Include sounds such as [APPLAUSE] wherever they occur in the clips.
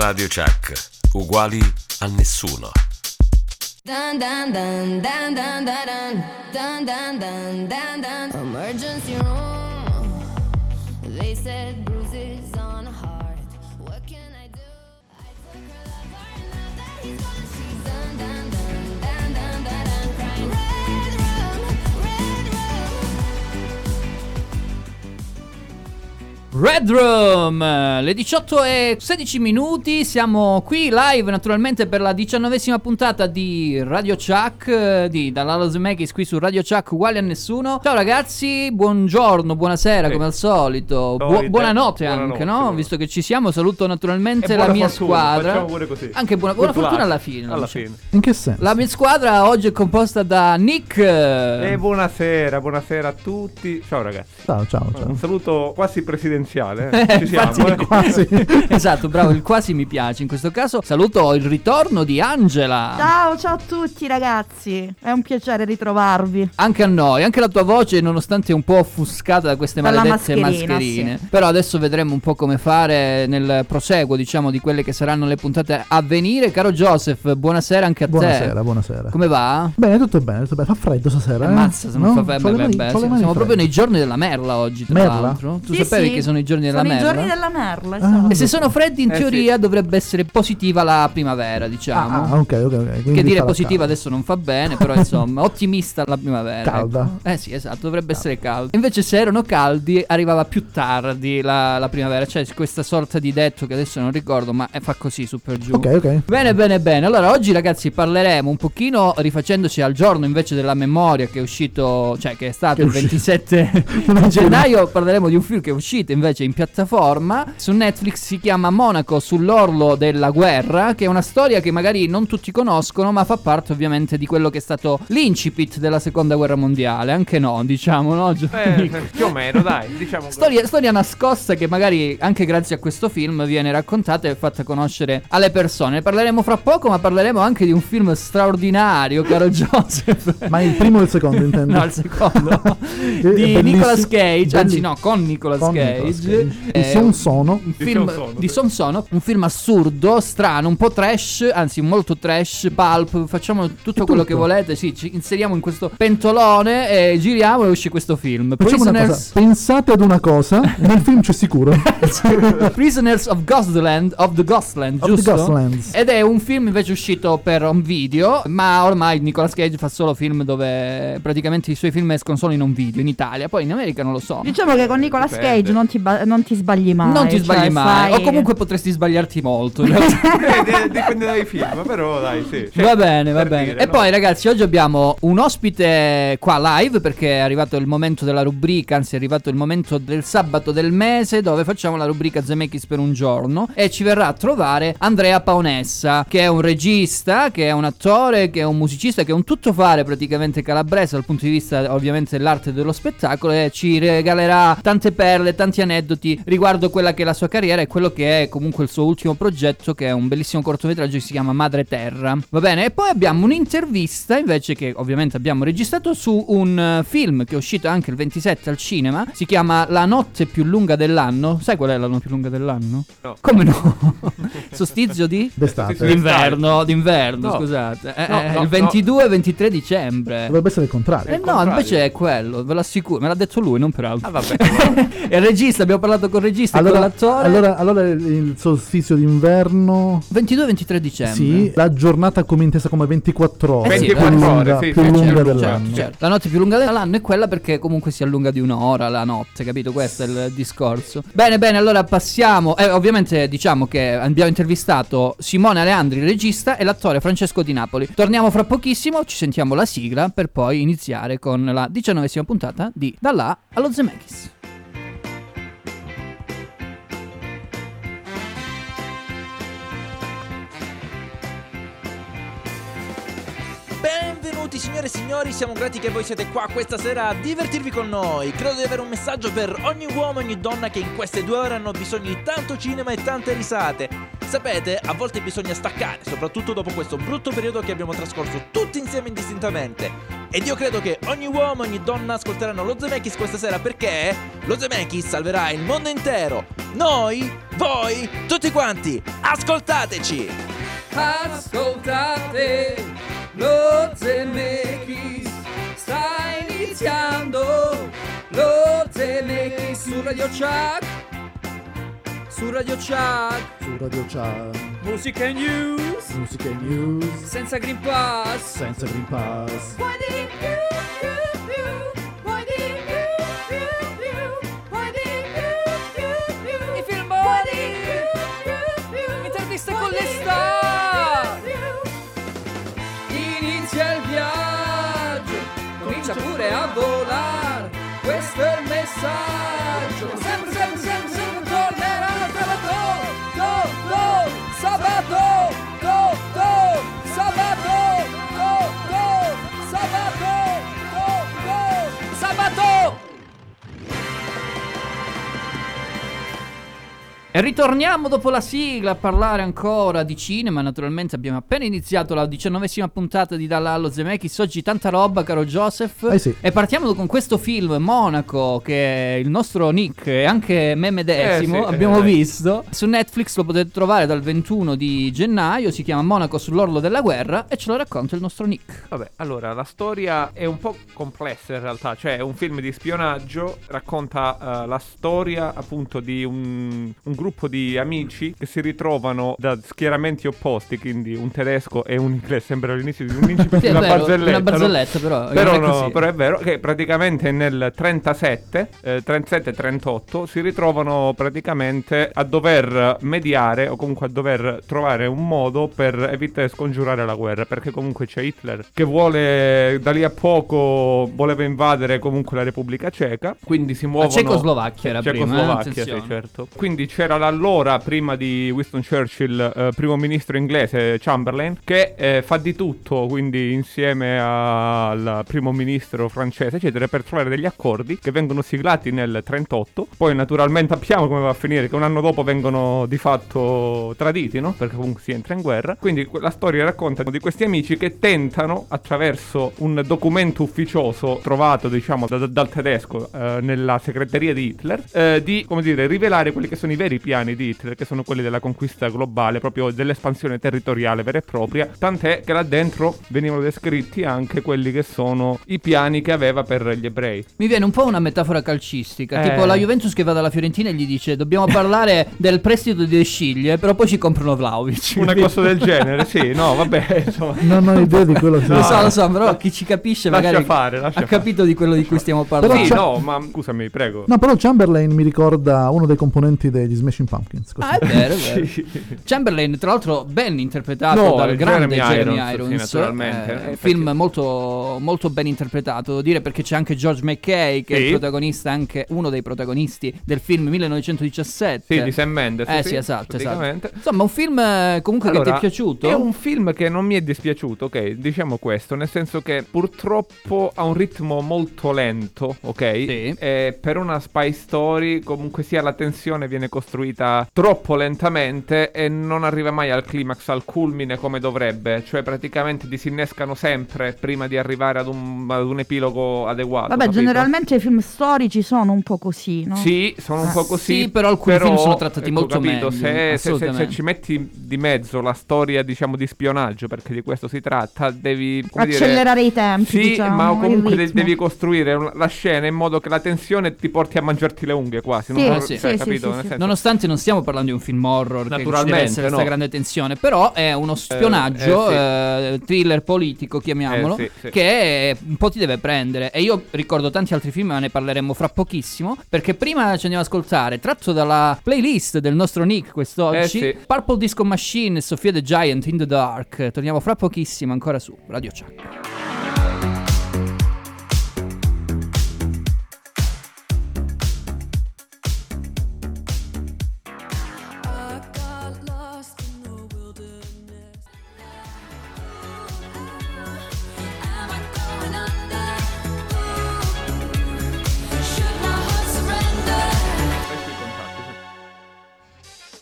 Radio Chuck, uguali a nessuno. Dun dun dun dun dun dun dun dun dun dun dun Emergency room. They said Red Room, le 18 e 16 minuti, siamo qui live naturalmente per la diciannovesima puntata di Radio Chuck, di Dall'Alo Zemeckis qui su Radio Chuck, uguali a nessuno. Ciao ragazzi, buongiorno, buonasera Sì. come al solito, Bu- buonanotte anche, Buonanotte, no? buonanotte. Visto che ci siamo, saluto naturalmente la mia fortuna, squadra. pure così. Anche buona, buona fortuna alla fine. Alla fine. In che senso? La mia squadra oggi è composta da Nick. E buonasera, buonasera a tutti. Ciao ragazzi. Ciao, ciao, ciao. Un saluto quasi presidenziale. Eh. [LAUGHS] Ci siamo, infatti, eh. Quasi. [LAUGHS] esatto, bravo, il quasi mi piace. In questo caso saluto il ritorno di Angela. Ciao, ciao a tutti ragazzi, è un piacere ritrovarvi. Anche a noi, anche la tua voce, nonostante un po' offuscata da queste Dalla maledette mascherina, mascherine. Però adesso vedremo un po' come fare nel proseguo, diciamo, di quelle che saranno le puntate a venire. Caro Joseph, buonasera anche a te. Buonasera, buonasera. Come va? Bene, tutto bene, tutto bene. Fa freddo stasera. eh? Ammazza, se non No? fa sì, mani siamo proprio nei giorni della merla oggi, tra Merla? l'altro. Tu Sì, sapevi sì. che sono i giorni della Sono merla? i giorni della merla, Ah. esatto. E se sono freddi, in Eh, teoria dovrebbe essere positiva la primavera, diciamo. Ah, ok, ok, ok. Che Quindi dire positiva caldo. adesso non fa bene, però insomma, [LAUGHS] ottimista la primavera. Calda. ecco. Eh sì, esatto, dovrebbe essere caldo. Invece se erano caldi arrivava più tardi la, la primavera, cioè questa sorta di detto che adesso non ricordo, ma eh, fa così su per giù. Ok, ok. Bene, bene, bene. Allora, oggi ragazzi parleremo un pochino rifacendoci al giorno invece della memoria che è uscito, cioè che è stato Che il uscito. 27 [LAUGHS] Non gennaio. Parleremo di un film che è uscito invece in piattaforma su Netflix, si chiama Monaco sull'orlo della guerra, che è una storia che magari non tutti conoscono, ma fa parte ovviamente di quello che è stato l'incipit della seconda guerra mondiale. Anche no, diciamo, no? Gio- Eh, più o meno, dai, diciamo. Storia, storia nascosta che magari anche grazie a questo film viene raccontata e fatta conoscere alle persone. Ne parleremo fra poco, ma parleremo anche di un film straordinario, caro [LAUGHS] Joseph. Ma il primo o il secondo intendo? [LAUGHS] No, il secondo È [LAUGHS] di bellissimo. Nicolas Cage, anzi no, con Nicolas Con Cage. Nicolas Cage. Eh, Di Son Sono. Un Di film di sì. Son Sono, un film assurdo, strano, un po' trash, anzi molto trash, pulp, facciamo tutto quello tutto. che volete, sì, ci inseriamo in questo pentolone e giriamo e uscì questo film. Facciamo una cosa. Pensate ad una cosa, nel film c'è sicuro. [LAUGHS] Prisoners of Ghostland of the Ghostland, giusto? Ghostlands. Ed è un film invece uscito per home video, ma ormai Nicolas Cage fa solo film dove praticamente i suoi film escono solo in home video in Italia, poi in America non lo so. Diciamo che con Nicolas Dipende. Cage non ti, ba- non ti sbagli mai. non ti cioè, sbagli mai, fai- o comunque potresti sbagliarti molto. Eh, [LAUGHS] de- dipende dai film, però dai, sì. Cioè, va bene, va bene. dire, e no? poi ragazzi, oggi abbiamo un ospite qua live perché è arrivato il momento della rubrica, anzi è arrivato il momento del sabato del mese dove facciamo la rubrica Zemeckis per un giorno e ci verrà a trovare Andrea Paonessa, che è un regista, che è un attore, che è un musicista, che è un tuttofare praticamente calabrese dal punto di vista ovviamente dell'arte dello spettacolo e ci regalerà tante perle, tanti aneddoti riguardo quella che è la sua carriera e quello che è comunque il suo ultimo progetto che è un bellissimo cortometraggio che si chiama Madre Terra. Va bene? E poi abbiamo un'intervista invece che ovviamente abbiamo registrato su un eh, film che è uscito anche il 27 al cinema, si chiama La notte più lunga dell'anno. Sai qual è la notte più lunga dell'anno? No. Come no? [LAUGHS] Sostizio di D'estate. D'inverno, d'inverno, No. scusate. Eh, No, eh, no, il 22 e 23 dicembre. Dovrebbe essere il contrario. Eh il no, contrario. invece è quello, ve lo assicuro, me l'ha detto lui, non peraltro. Ah, vabbè. [LAUGHS] e il regista, abbiamo parlato con il regista e con Allora, l'attore. allora, allora il- il solstizio d'inverno. 22 e 23 dicembre. Sì, la giornata come intesa come 24 ore. Eh sì, più 24 ore, lunga, sì, più sì, lunga certo, dell'anno. Certo, certo. La notte più lunga dell'anno è quella perché comunque si allunga di un'ora la notte, capito? Questo è il discorso. Bene, bene, allora passiamo. Eh, ovviamente diciamo che abbiamo intervistato Simone Aleandri, regista, e l'attore Francesco Di Napoli. Torniamo fra pochissimo, ci sentiamo la sigla per poi iniziare con la diciannovesima puntata di Dalla allo Zemeckis. Benvenuti signore e signori, siamo grati che voi siete qua questa sera a divertirvi con noi. Credo di avere un messaggio per ogni uomo e ogni donna che in queste due ore hanno bisogno di tanto cinema e tante risate. Sapete, a volte bisogna staccare, soprattutto dopo questo brutto periodo che abbiamo trascorso tutti insieme indistintamente. Ed io credo che ogni uomo, ogni donna ascolteranno lo Zemeckis questa sera perché lo Zemeckis salverà il mondo intero. Noi, voi, tutti quanti, ascoltateci! Ascoltate lo Zemeckis sta iniziando. Lo Zemeckis su Radio Chuck su Radio Chuck Su Radio Chat, musica e news. Musica e news, senza Green Pass. Senza Green Pass. i pure E ritorniamo dopo la sigla a parlare ancora di cinema. Naturalmente abbiamo appena iniziato la diciannovesima puntata di Dalla allo Zemeckis. Oggi tanta roba, caro Joseph. Eh sì. E partiamo con questo film, Monaco, che il nostro Nick e anche me medesimo Eh sì, abbiamo eh, visto. Su Netflix lo potete trovare dal 21 di gennaio. Si chiama Monaco sull'orlo della guerra e ce lo racconta il nostro Nick. Vabbè, allora la storia è un po' complessa in realtà, cioè è un film di spionaggio, racconta eh, la storia appunto di un, un gruppo di amici che si ritrovano da schieramenti opposti, quindi un tedesco e un inglese, sembra all'inizio di un incipit Sì, è una vero, barzelletta. una no? barzelletta, però, Però, è no, così. però è vero che praticamente nel 37, eh, 37-38 si ritrovano praticamente a dover mediare o comunque a dover trovare un modo per evitare di scongiurare la guerra, perché comunque c'è Hitler che vuole da lì a poco voleva invadere comunque la Repubblica Ceca, quindi si muovono Cecoslovacchia era prima, eh, Cecoslovacchia, sì, certo. Quindi c'era l'allora prima di Winston Churchill eh, primo ministro inglese Chamberlain che eh, fa di tutto, quindi insieme al primo ministro francese, eccetera, per trovare degli accordi che vengono siglati nel 38. Poi naturalmente sappiamo come va a finire che un anno dopo vengono di fatto traditi, no? Perché comunque si entra in guerra. Quindi la storia racconta di questi amici che tentano attraverso un documento ufficioso trovato, diciamo, da- da- dal tedesco eh, nella segreteria di Hitler, eh, di, come dire, rivelare quelli che sono i veri piani di Hitler, che sono quelli della conquista globale, proprio dell'espansione territoriale vera e propria, tant'è che là dentro venivano descritti anche quelli che sono i piani che aveva per gli ebrei. Mi viene un po' una metafora calcistica, Eh. tipo la Juventus che va dalla Fiorentina e gli dice dobbiamo parlare del prestito di Sciglie, però poi ci comprano Vlaovic. [LAUGHS] Una cosa del genere, sì, no, vabbè, [LAUGHS] insomma. Non ho idea di quello che Lo so, No. lo so, però chi ci capisce Lascia magari fare, lascia ha fare. capito di quello di cui stiamo parlando. Sì, c'è- no, ma scusami, prego. No, però Chamberlain mi ricorda uno dei componenti degli Smashing Pumpkins. così. Ah, è vero, è vero. [LAUGHS] Sì. Chamberlain, tra l'altro, ben interpretato No, dal eh, grande Jeremy Jeremy Irons, Irons. sì, naturalmente. Eh, Eh, un film perché- molto, molto ben interpretato, devo dire, perché c'è anche George McKay, che è il Sì. protagonista, anche uno dei protagonisti del film 1917. Sì, di Sam Mendes. Eh sì, esatto, esatto. praticamente. Insomma, un film eh, comunque che ti Allora, è piaciuto? È un film che non mi è dispiaciuto, ok? Diciamo questo, nel senso che purtroppo ha un ritmo molto lento, ok? Sì. E per una spy story comunque sia la tensione viene costruita troppo lentamente e non arriva mai al climax, al culmine come dovrebbe. Cioè praticamente disinnescano sempre prima di arrivare ad un, ad un epilogo adeguato. Vabbè, capito? generalmente i film storici sono un po' così, no? Sì, sono un po' così. sì, però alcuni film sono trattati molto capito, meglio, Se, se- se- se, ci metti di mezzo la storia, diciamo, di spionaggio, perché di questo si tratta, devi come dire, Accelerare i tempi, Sì, diciamo, ma comunque de- devi costruire la scena in modo che la tensione ti porti a mangiarti le unghie quasi. Sì, non, Ah, sì. cioè, sì, capito? sì, sì. senso- Nonostante non stiamo parlando di un film horror che ci deve Naturalmente, essere questa no. grande tensione, però è uno spionaggio, eh, sì. eh, thriller politico, chiamiamolo, Eh, sì, sì. che un po' ti deve prendere. E io ricordo tanti altri film, ma ne parleremo fra pochissimo, perché prima ci andiamo ad ascoltare, tratto dalla playlist del nostro Nick quest'oggi, Eh, sì. Purple Disco Machine, Sofia the Giant, In the Dark. Torniamo fra pochissimo ancora su Radio Chuck.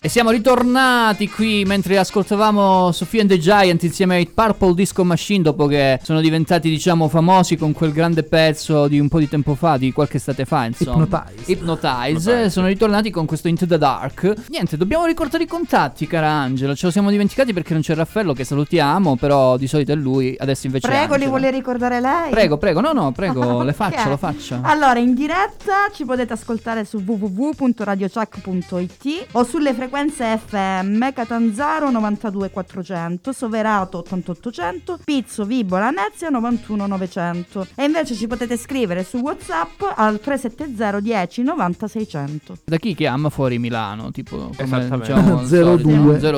E siamo ritornati qui mentre ascoltavamo Sofia and the Giant insieme ai Purple Disco Machine dopo che sono diventati diciamo famosi con quel grande pezzo di un po' di tempo fa, di qualche estate fa insomma. Hypnotize. Hypnotize. Hypnotize. Sono ritornati con questo Into the Dark. Niente, dobbiamo ricordare i contatti, cara Angela. Ce lo siamo dimenticati perché non c'è Raffaello che salutiamo, però di solito è lui, adesso invece è Prego, li vuole ricordare lei? Prego, prego, no, no, prego, [LAUGHS] le Ok. faccia, lo faccia. Allora, in diretta ci potete ascoltare su www.radiochuck.it o sulle frequenze FM Catanzaro 92400, Soverato 8800, Pizzo, Vibola, Venezia 91900. E invece ci potete scrivere su WhatsApp al 370 10 90 600. Da chi chiama fuori Milano? Tipo, come Esattamente. diciamo, il 02. solito,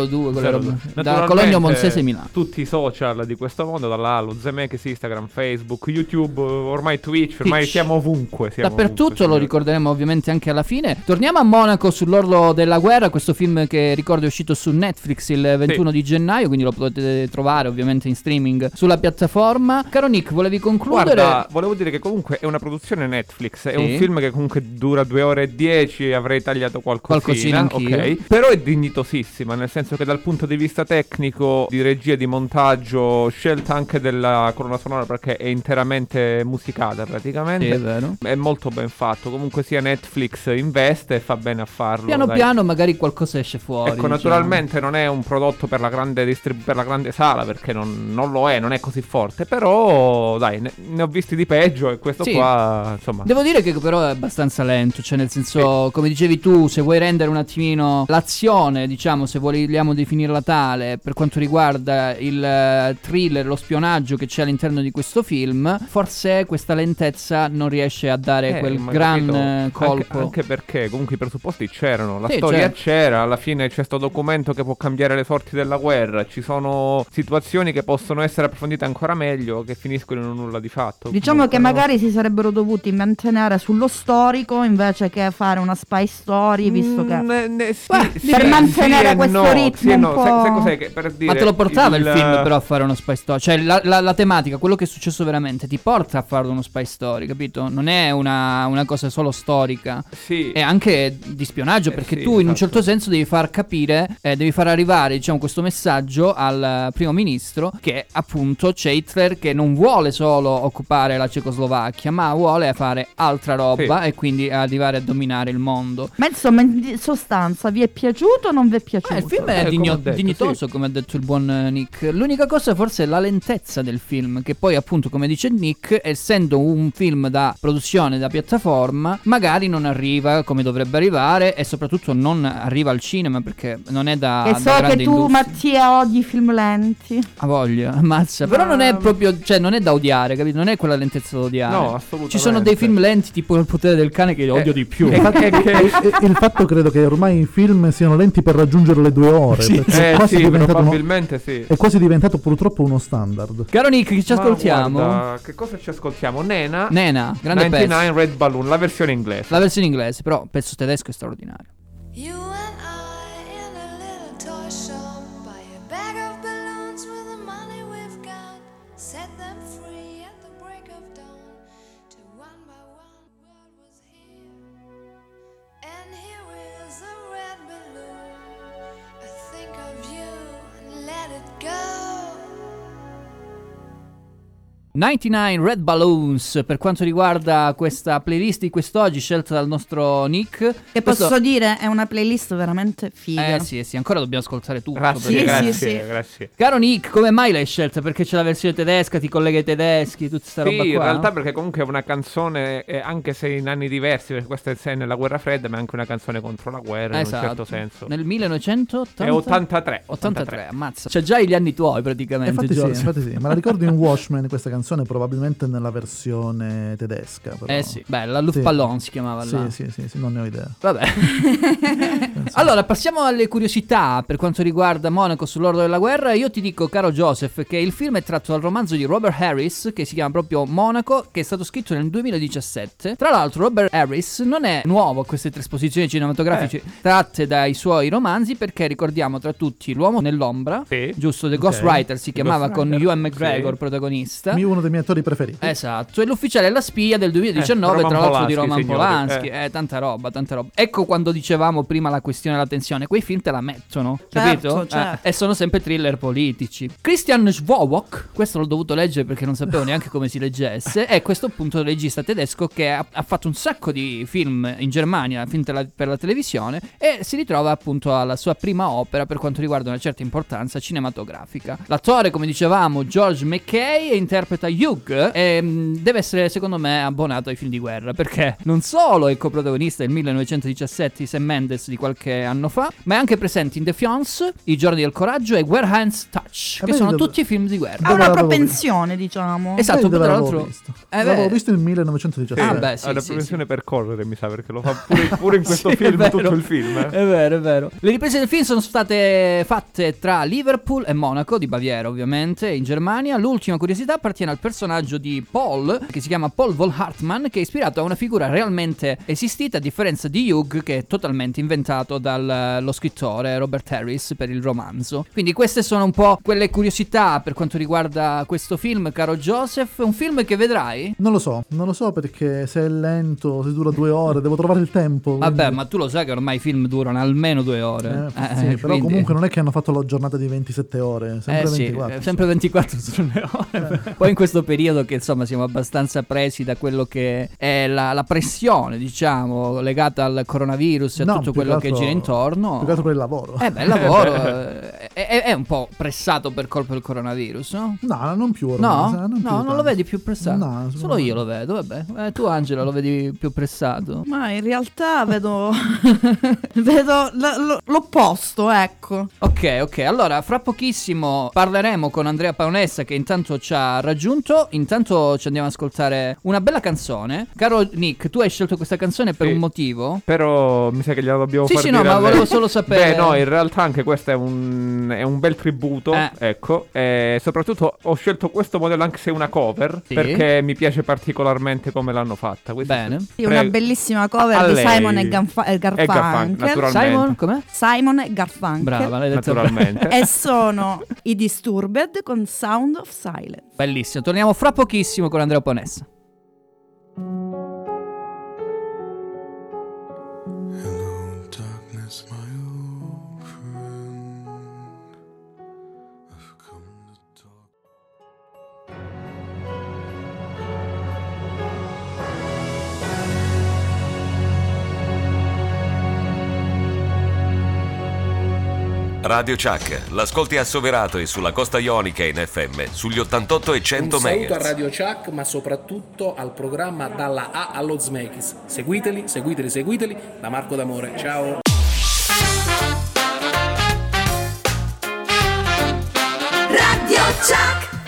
02, quelle Zero robe. due. Da Cologno Monsese Milano. Tutti i social di questo mondo, dalla lo Zemeckis, Instagram, Facebook, YouTube, ormai Twitch, ormai Twitch. siamo ovunque. Siamo Dappertutto ovunque, lo ricorderemo ovviamente anche alla fine. Torniamo a Monaco sull'orlo della guerra, questo film che ricordo è uscito su Netflix il 21 di gennaio, quindi lo potete trovare ovviamente in streaming sulla piattaforma. Caro Nick, volevi concludere? Guarda, volevo dire che comunque è una produzione Netflix, è Sì. un film che comunque dura due ore e dieci, avrei tagliato qualcosina, Qualcosina ok? Però è dignitosissima, nel senso che dal punto di vista tecnico, di regia, di montaggio, scelta anche della colonna sonora perché è interamente musicata praticamente. Sì, è vero. È molto ben fatto, comunque sia Netflix investe e fa bene a farlo. Piano dai. piano magari qualcosa esce fuori. Ecco, diciamo. naturalmente non è un prodotto per la grande, distrib- per la grande sala perché non, non lo è, non è così forte, però dai, ne, ne ho visti di peggio e questo Sì. qua, insomma... Devo dire che però è abbastanza lento, cioè nel senso, come dicevi tu, se vuoi rendere un attimino l'azione, diciamo, se vogliamo definirla tale, per quanto riguarda il eh, thriller, lo spionaggio che c'è all'interno di questo film, forse questa lentezza non riesce a dare Eh, quel gran capito? colpo. Anche, anche perché comunque i presupposti c'erano, la Sì, storia certo. c'era, alla fine c'è sto documento che può cambiare le sorti della guerra, ci sono situazioni che possono essere approfondite ancora meglio che finiscono in un nulla di fatto. Diciamo che Comunque, no? magari si sarebbero dovuti mantenere sullo storico invece che fare una spy story, visto che... Mm, ne- sì, Beh, sì, per sì mantenere questo no, ritmo sì un no. Sai, po'- sai cos'è che per dire Ma te lo portava il, il- film però a fare uno spy story? Cioè la, la- la tematica, quello che è successo veramente, ti porta a fare uno spy story, capito? Non è una, una cosa solo storica. Sì. E anche di spionaggio, Eh, perché sì, tu in un esatto. certo senso devi far capire, eh, devi far arrivare diciamo, questo messaggio al primo ministro che appunto c'è Hitler che non vuole solo occupare la Cecoslovacchia, ma vuole fare altra roba Sì. e quindi arrivare a dominare il mondo. Ma insomma, in sostanza, vi è piaciuto o non vi è piaciuto? Eh, il film è Eh, digno- come detto, dignitoso, come ha detto il buon eh, Nick. L'unica cosa forse è la lentezza del film, che poi appunto, come dice Nick, essendo un film da produzione, da piattaforma, magari non arriva come dovrebbe arrivare e soprattutto non arriva al cinema perché non è da, E da so grande che tu, industria. Mattia, odi i film lenti. Ha voglia, [LAUGHS] ammazza. Però non è proprio, cioè non è da odiare, capito? Non è quella lentezza da odiare. No, assolutamente. Ci sono dei film lenti tipo Il potere del cane che odio Eh, di più. eh, è che- E- e- il fatto credo che ormai i film siano lenti per raggiungere le due ore. è, Eh quasi sì, diventato uno- probabilmente sì. è quasi diventato purtroppo uno standard. Caro Nick, chi ci Ma ascoltiamo? guarda, che cosa ci ascoltiamo? Nena, Nena, grande 99 pezzo. Red Balloon, la versione inglese. La versione inglese, però pezzo tedesco è straordinario. 99 Red Balloons per quanto riguarda questa playlist di quest'oggi scelta dal nostro Nick. Che Questo- posso dire, è una playlist veramente figa. Eh sì, sì, ancora dobbiamo ascoltare tutto. Grazie, perché- Sì, grazie, sì, sì. grazie. Caro Nick, come mai l'hai scelta? Perché c'è la versione tedesca, ti collega ai tedeschi, tutta sta roba Sì, qua? in realtà perché comunque è una canzone, eh, anche se in anni diversi, perché questa è nella guerra fredda, ma è anche una canzone contro la guerra in esatto. un certo senso. Nel 1980? È 83. 83, ammazza. C'è già gli anni tuoi praticamente. Infatti sì, infatti sì, ma la ricordo in Watchmen questa canzone [LAUGHS] probabilmente nella versione tedesca. Però. Eh sì, bella, Luftballon si chiamava là. Sì, sì, sì, sì, non ne ho idea. Vabbè. [LAUGHS] allora, passiamo alle curiosità per quanto riguarda Monaco sull'orlo della guerra. Io ti dico, caro Joseph, che il film è tratto dal romanzo di Robert Harris, che si chiama proprio Monaco, che è stato scritto nel 2017. Tra l'altro, Robert Harris non è nuovo a queste trasposizioni cinematografiche tratte dai suoi romanzi, perché ricordiamo tra tutti L'uomo nell'ombra, Sì. giusto? The Ghostwriter si chiamava con Ewan McGregor sì. protagonista. Mew uno dei miei attori preferiti. Esatto, è l'ufficiale e la spia del 2019, Eh, tra l'altro di Roman signori, Polanski. eh. Eh, tanta roba, tanta roba. Ecco quando dicevamo prima la questione della tensione, quei film te la mettono, Certo, capito? certo. Eh, e sono sempre thriller politici. Christian Schwowok, questo l'ho dovuto leggere perché non sapevo neanche come si leggesse, è questo appunto regista tedesco che ha, ha fatto un sacco di film in Germania, film tela- per la televisione, e si ritrova appunto alla sua prima opera per quanto riguarda una certa importanza cinematografica. L'attore, come dicevamo, George McKay, interpreta Hugh e mh, deve essere secondo me abbonato ai film di guerra perché non solo è coprotagonista del 1917 di Sam Mendes di qualche anno fa, ma è anche presente in The Fiance, I giorni del coraggio e Where Hands Touch, Eh, che sono dove- tutti film di guerra. Ha una propensione, diciamo. Esatto, tra l'avevo l'altro- visto? Eh, l'avevo visto nel 1917. Ah, beh, sì, ha la sì, prevenzione per correre, mi sa, perché lo fa [LAUGHS] pure, pure in questo Sì, film, tutto il film. eh. È vero, è vero. Le riprese del film sono state fatte tra Liverpool e Monaco, di Baviera ovviamente, in Germania. L'ultima curiosità appartiene al personaggio di Paul, che si chiama Paul von Hartmann, che è ispirato a una figura realmente esistita, a differenza di Hugh, che è totalmente inventato dallo scrittore Robert Harris per il romanzo. Quindi queste sono un po' quelle curiosità per quanto riguarda questo film, caro Joseph. Un film che vedrai? Non lo so, non lo so perché se è lento, se dura due ore, devo trovare il tempo. Vabbè, quindi- ma tu lo sai che ormai i film durano almeno due ore. Eh, Eh, sì, eh, però quindi- comunque non è che hanno fatto la giornata di 27 ore, sempre eh sì, 24. eh, sempre 24 sono le ore. Poi in questo periodo che insomma siamo abbastanza presi da quello che è la, la pressione, diciamo, legata al coronavirus e a No, tutto più quello che gira intorno. Più che altro per il lavoro. Eh beh, il lavoro [LAUGHS] eh, è, è- è un po' pressato per colpa del coronavirus, no? No, non più ormai. No, sa, non, più no, non lo tanto. vedi più pressato. No, Solo io lo vedo, vabbè. Eh, tu Angela lo vedi più pressato. Ma in realtà vedo, [LAUGHS] vedo l- l- l'opposto, ecco. Ok, ok. Allora, fra pochissimo parleremo con Andrea Paonessa che intanto ci ha raggiunto. Intanto ci andiamo ad ascoltare una bella canzone. Caro Nick, tu hai scelto questa canzone per Sì. un motivo? Però mi sa che gliela dobbiamo Sì, far sì, dire no, ma volevo solo sapere. Beh, no, in realtà anche questo è un, è un bel tributo. Eh. Ecco. E soprattutto ho scelto questo modello anche se è una cover. Sì. Perché mi piace particolarmente come l'hanno fatta. Questo Bene. Sì, una bellissima cover A di lei. Simon e, Garfa- e E Garfunkel, Garfunkel. naturalmente. Simon, com'è? Simon e Garfunkel. Brava, l'hai detto Naturalmente. E sono i Disturbed con Sound of Silence. Bellissimo. Torniamo fra pochissimo con Andrea Paonessa. Radio Chuck, l'ascolti assoverato e sulla costa ionica in FM sugli 88 e 100 Un saluto a MHz. Radio Chuck, ma soprattutto al programma Dalla A allo Smekis. Seguiteli, seguiteli, seguiteli, da Marco D'Amore. Ciao! Radio Chuck.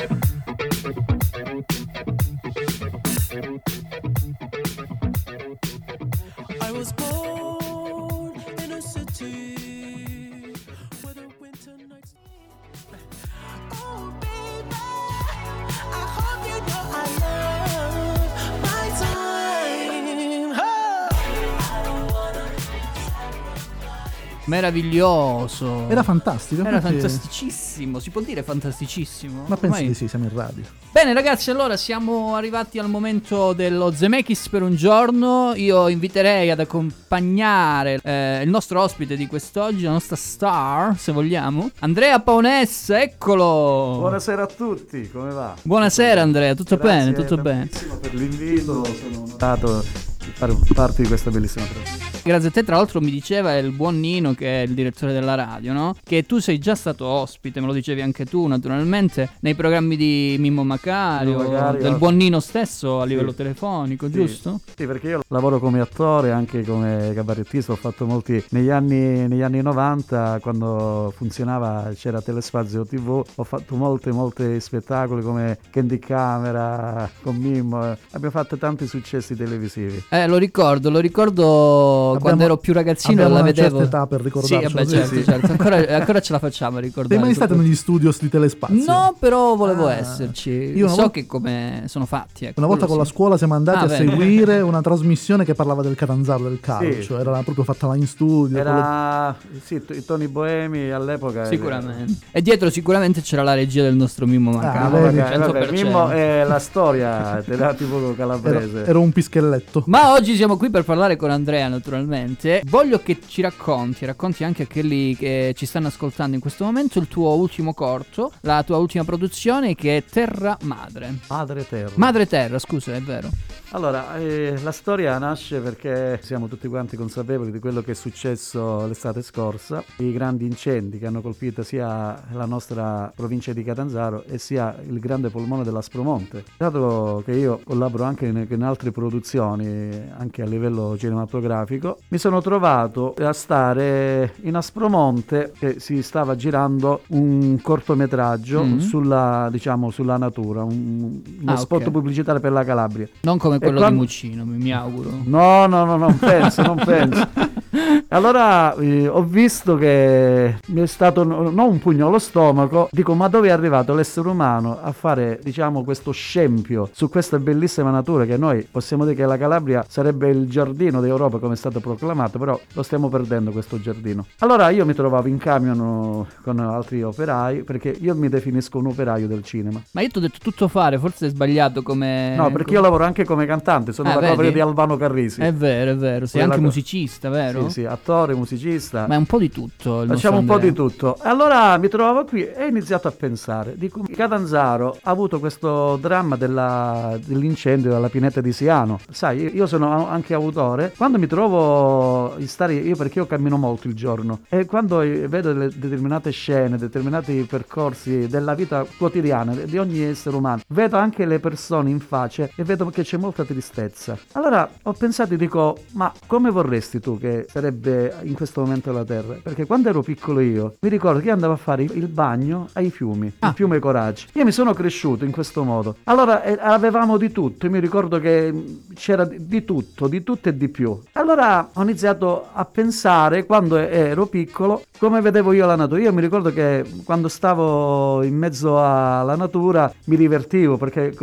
Meraviglioso. Era fantastico. Era infatti- fantasticissimo. Si può dire fantasticissimo? Ma penso Ormai- di sì, siamo in radio. Bene ragazzi, allora siamo arrivati al momento dello Zemeckis per un giorno. Io inviterei ad accompagnare eh, il nostro ospite di quest'oggi, la nostra star, se vogliamo, Andrea Paonessa, eccolo. Buonasera a tutti, come va? Buonasera Andrea, tutto Grazie bene, tutto bene. per l'invito, sono onorato di fare parte di questa bellissima trasmissione. Grazie a te, tra l'altro mi diceva il buon Nino che è il direttore della radio, no? Che tu sei già stato ospite, me lo dicevi anche tu naturalmente, nei programmi di Mimmo Macario, Mimmo Macario. del buon Nino stesso a Sì. livello telefonico, Sì. giusto? Sì, perché io lavoro come attore, anche come cabarettista, ho fatto molti negli anni, negli anni 90, quando funzionava, c'era Telespazio TV, ho fatto molti, molti spettacoli come Candy Camera, con Mimmo, eh. abbiamo fatto tanti successi televisivi. Eh, lo ricordo, lo ricordo Abbiamo- quando ero più ragazzino abbiamo la una vedevo. certa età per Sì, ricordarcelo, vabbè, sì, certo, sì. certo. Ancora, [LAUGHS] ancora ce la facciamo a ricordare. Sei mai stato negli studios di Telespazio? No, però volevo Ah. esserci. Io una so volta- che come sono fatti. ecco, Una volta quello con la sì. scuola siamo andati Ah, a bene. seguire una trasmissione che parlava del Catanzaro, del calcio. Sì. Era proprio fatta là in studio. Era sì, t- i Tony Boemi all'epoca. Sicuramente. E dietro sicuramente c'era la regia del nostro Mimmo Ah, Mancavo. vedi. Vabbè, vabbè, 100%. Mimmo è la storia, te la tipo Ero, calabrese. ero un pischelletto. Ma oggi siamo qui per parlare con Andrea, naturalmente. Voglio che ci racconti, racconti anche a quelli che ci stanno ascoltando in questo momento il tuo ultimo corto, la tua ultima produzione che è Terra Madre. Madre terra. Madre Terra, scusa, è vero. Allora, eh, la storia nasce perché siamo tutti quanti consapevoli di quello che è successo l'estate scorsa, i grandi incendi che hanno colpito sia la nostra provincia di Catanzaro e sia il grande polmone dell'Aspromonte. Dato che io collaboro anche in, in altre produzioni, anche a livello cinematografico, mi sono trovato a stare in Aspromonte che si stava girando un cortometraggio Mhm. sulla, diciamo, sulla natura, un, uno Ah, spot ok. pubblicitario per la Calabria. Non come quello quando- di Muccino, mi, mi auguro. No, no, no, non penso, non penso. [LAUGHS] [LAUGHS] Allora eh, ho visto che mi è stato no- non un pugno allo stomaco, dico ma dove è arrivato l'essere umano a fare diciamo questo scempio su questa bellissima natura che noi possiamo dire che la Calabria sarebbe il giardino d'Europa come è stato proclamato, però lo stiamo perdendo questo giardino. Allora io mi trovavo in camion oh, con altri operai perché io mi definisco un operaio del cinema. Ma io ti ho detto tutto fare, forse è sbagliato come... No, perché io lavoro anche come cantante, sono Ah, la cover di Albano Carrisi. È vero, è vero. Sei Quella anche musicista, vero? Sì, sì, attore, musicista. Ma è un po' di tutto. Facciamo un po' di tutto. Allora mi trovavo qui e ho iniziato a pensare. Dico, Catanzaro ha avuto questo dramma della- dell'incendio alla pineta di Siano. Sai, io sono anche autore. Quando mi trovo in stare, io perché io cammino molto il giorno, e quando vedo delle determinate scene, determinati percorsi della vita quotidiana di ogni essere umano, vedo anche le persone in faccia e vedo che c'è molta tristezza. Allora ho pensato e dico, ma come vorresti tu che sarebbe in questo momento la Terra? Perché quando ero piccolo io, mi ricordo che io andavo a fare il bagno ai fiumi, il fiume Coraggio. Io mi sono cresciuto in questo modo. Allora eh, avevamo di tutto, io mi ricordo che mh, c'era di, tutto, di tutto e di più. Allora ho iniziato a pensare, quando ero piccolo, come vedevo io la natura. Io mi ricordo che quando stavo in mezzo alla natura mi divertivo perché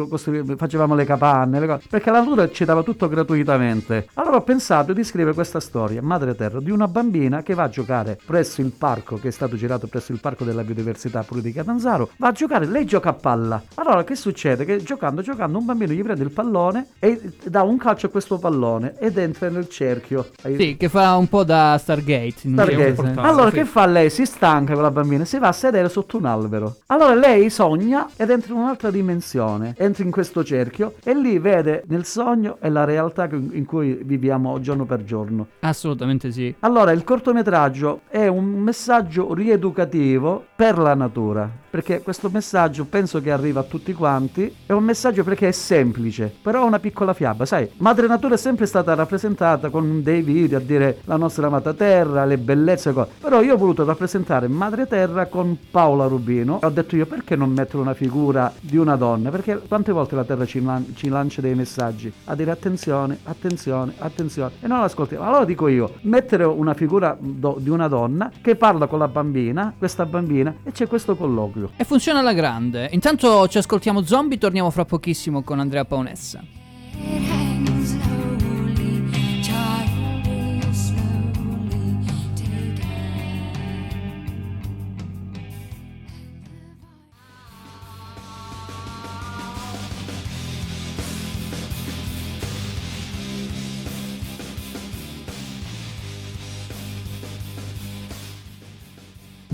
facevamo le capanne, le cose, perché la natura ci dava tutto gratuitamente. Allora ho pensato di scrivere questa storia, Madre Terra, di una bambina che va a giocare presso il parco, che è stato girato presso il parco della biodiversità pure di Catanzaro, va a giocare, lei gioca a palla. Allora che succede? Che giocando, giocando, un bambino gli prende il pallone e dà un calcio a questo pallone ed entra nel cerchio. Sì, che fa un po' da Stargate. Stargate. certo. Allora Sì. che fa lei? Si stanca con la bambina, si va a sedere sotto un albero. Allora lei sogna ed entra in un'altra dimensione, entra in questo cerchio e lì vede nel sogno e la realtà in cui viviamo giorno per giorno. Assolutamente sì. Allora il cortometraggio è un messaggio rieducativo per la natura, perché questo messaggio penso che arriva a tutti quanti, è un messaggio perché è semplice, però è una piccola fiaba, sai, Madre Natura è sempre stata rappresentata con dei video a dire la nostra amata terra, le bellezze, cose. però io ho voluto rappresentare Madre Terra con Paola Rubino, ho detto io perché non mettere una figura di una donna, perché quante volte la terra ci, lan- ci lancia dei messaggi a dire attenzione, attenzione, attenzione e non l'ascoltiamo, allora dico io, mettere una figura do- di una donna che parla con la bambina, questa bambina e c'è questo colloquio. E funziona alla grande. Intanto ci ascoltiamo Zombie, torniamo fra pochissimo con Andrea Paonessa.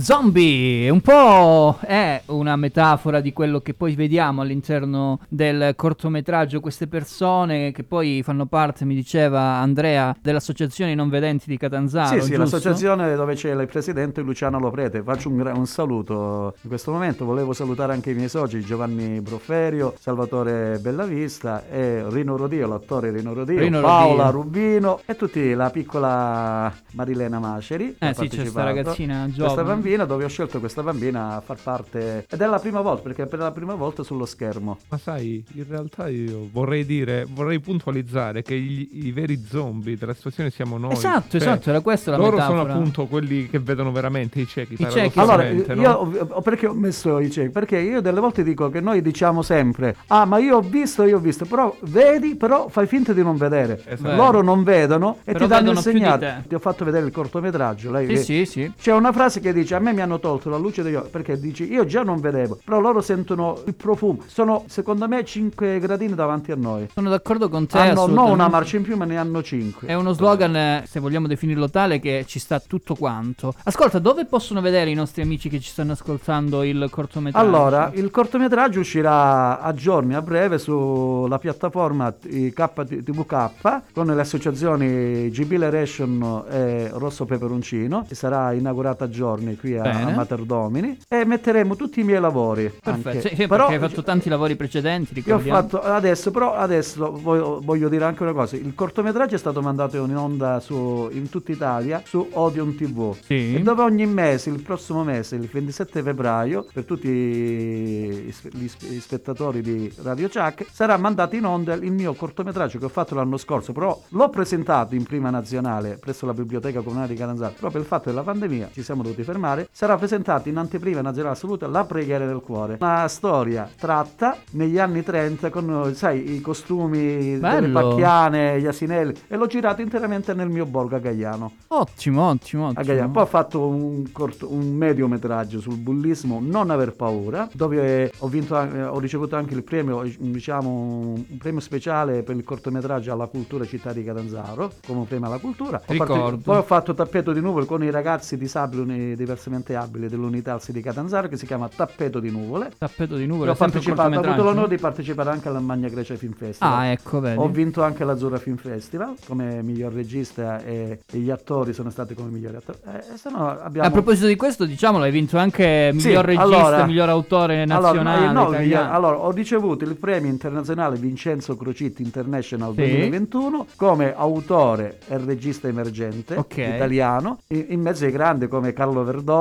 Zombie, un po' è una metafora di quello che poi vediamo all'interno del cortometraggio, queste persone che poi fanno parte, mi diceva Andrea, dell'associazione I non vedenti di Catanzaro. sì, sì, giusto? l'associazione dove c'è il presidente Luciano Loprete. Faccio un, un saluto in questo momento. Volevo salutare anche i miei soci Giovanni Broferio, Salvatore Bellavista e Rino Rodio, l'attore Rino Rodio, Rino Paola Rodio. Rubino e tutti la piccola Marilena Maceri. Eh sì, c'è sta partecipato. ragazzina Questa giovane. bambina bambina dove ho scelto questa bambina a far parte ed è la prima volta perché è per la prima volta sullo schermo. Ma sai, in realtà io vorrei dire, vorrei puntualizzare che gli- i veri zombie della situazione siamo noi. Esatto, Cioè, esatto, era questa la Loro metafora. sono appunto quelli che vedono veramente i ciechi. I ciechi, Allora, io no? ho- perché ho messo i ciechi? Perché io delle volte dico che noi diciamo sempre: Ah, ma io ho visto, io ho visto, però vedi, però fai finta di non vedere. Esatto. Loro non vedono e Però ti danno il segnale. Ti ho fatto vedere il cortometraggio. Lei Sì, vede- sì, sì. C'è una frase che dice: A me mi hanno tolto la luce degli occhi perché dici io già non vedevo, però loro sentono il profumo. Sono secondo me 5 gradini davanti a noi. Sono d'accordo con te. Hanno non una marcia in più, ma ne hanno 5. È uno slogan, se vogliamo definirlo tale, che ci sta tutto quanto. Ascolta, dove possono vedere i nostri amici che ci stanno ascoltando il cortometraggio? Allora, il cortometraggio uscirà a giorni, a breve, sulla piattaforma KTVK con le associazioni Jubileration e Rosso Peperoncino, sarà inaugurata a giorni qui a, Bene. a Mater Domini, e metteremo tutti i miei lavori. Perfetto, sì, sì, Però perché hai fatto tanti lavori precedenti, io ho fatto adesso, però adesso voglio, voglio dire anche una cosa: il cortometraggio è stato mandato in onda su, in tutta Italia su Odeon TV. Sì. E dove ogni mese, il prossimo mese, il 27 febbraio, per tutti gli sp- gli spettatori di Radio Chuck, sarà mandato in onda il mio cortometraggio che ho fatto l'anno scorso, però l'ho presentato in prima nazionale presso la Biblioteca Comunale di Catanzaro, per il fatto della pandemia ci siamo dovuti fermare, sarà presentato in anteprima nazionale assoluta La preghiera del cuore, una storia tratta negli anni 30 con, sai, i costumi delle Bello. pacchiane, gli asinelli, e l'ho girato interamente nel mio borgo a Gaiano. Ottimo, ottimo, A ottimo. Gaiano. Poi ho fatto un, corto- un mediometraggio sul bullismo Non aver paura, dove ho, vinto, ho ricevuto anche il premio, diciamo, un premio speciale per il cortometraggio alla cultura città di Catanzaro, come premio alla cultura. Ho Ricordo. parte- poi ho fatto Tappeto di nuvole con i ragazzi disabili uni- diversamente dell'unità ALSI di Catanzaro che si chiama Tappeto di nuvole. Tappeto di nuvole, ho, partecipato, ho avuto l'onore di partecipare anche alla Magna Grecia Film Festival. Ah, ecco, vedi. Ho vinto anche l'Azzurra Film Festival come miglior regista e, e gli attori sono stati come migliori attori. Eh, no abbiamo... A proposito di questo, diciamolo, hai vinto anche Sì, miglior regista, allora- miglior autore Allora, nazionale. no, no, allora, ho ricevuto il premio internazionale Vincenzo Crocitti International Sì. 2021 come autore e regista emergente Ok. italiano, in, in mezzo ai grandi come Carlo Verdone,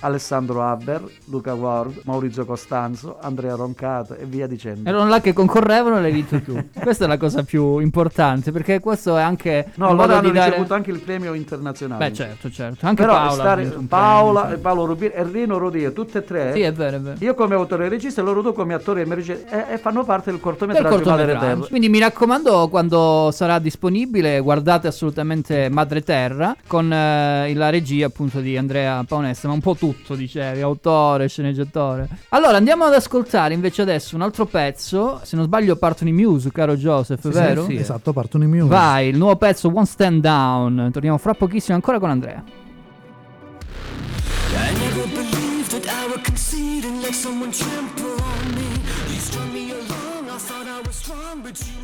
Alessandro Haber, Luca Ward, Maurizio Costanzo, Andrea Roncato e via dicendo. Erano là che concorrevano e l'hai vinto tu. [LAUGHS] Questa è la cosa più importante, perché questo è anche No, loro hanno dare... ricevuto anche il premio internazionale. Beh, certo, certo. Anche Però Paola stare- Paola premio, e Paolo Rubini e Rino Rodio, tutte e tre. Sì, è vero, è vero. Io come autore e regista e loro due come emergenti e, e fanno parte del Del cortometraggio Madre cortometraggio. Terra. Quindi mi raccomando, quando sarà disponibile, guardate assolutamente Madre Terra con eh, la regia appunto di Andrea Paonessa, ma un po' tutto, dicevi, autore, sceneggiatore. Allora andiamo ad ascoltare invece adesso un altro pezzo. Se non sbaglio, partono i Muse, caro Joseph, Sì, sì, vero? sì, esatto, partono i Muse. Vai, il nuovo pezzo One Stand Down. Torniamo fra pochissimo ancora con Andrea. I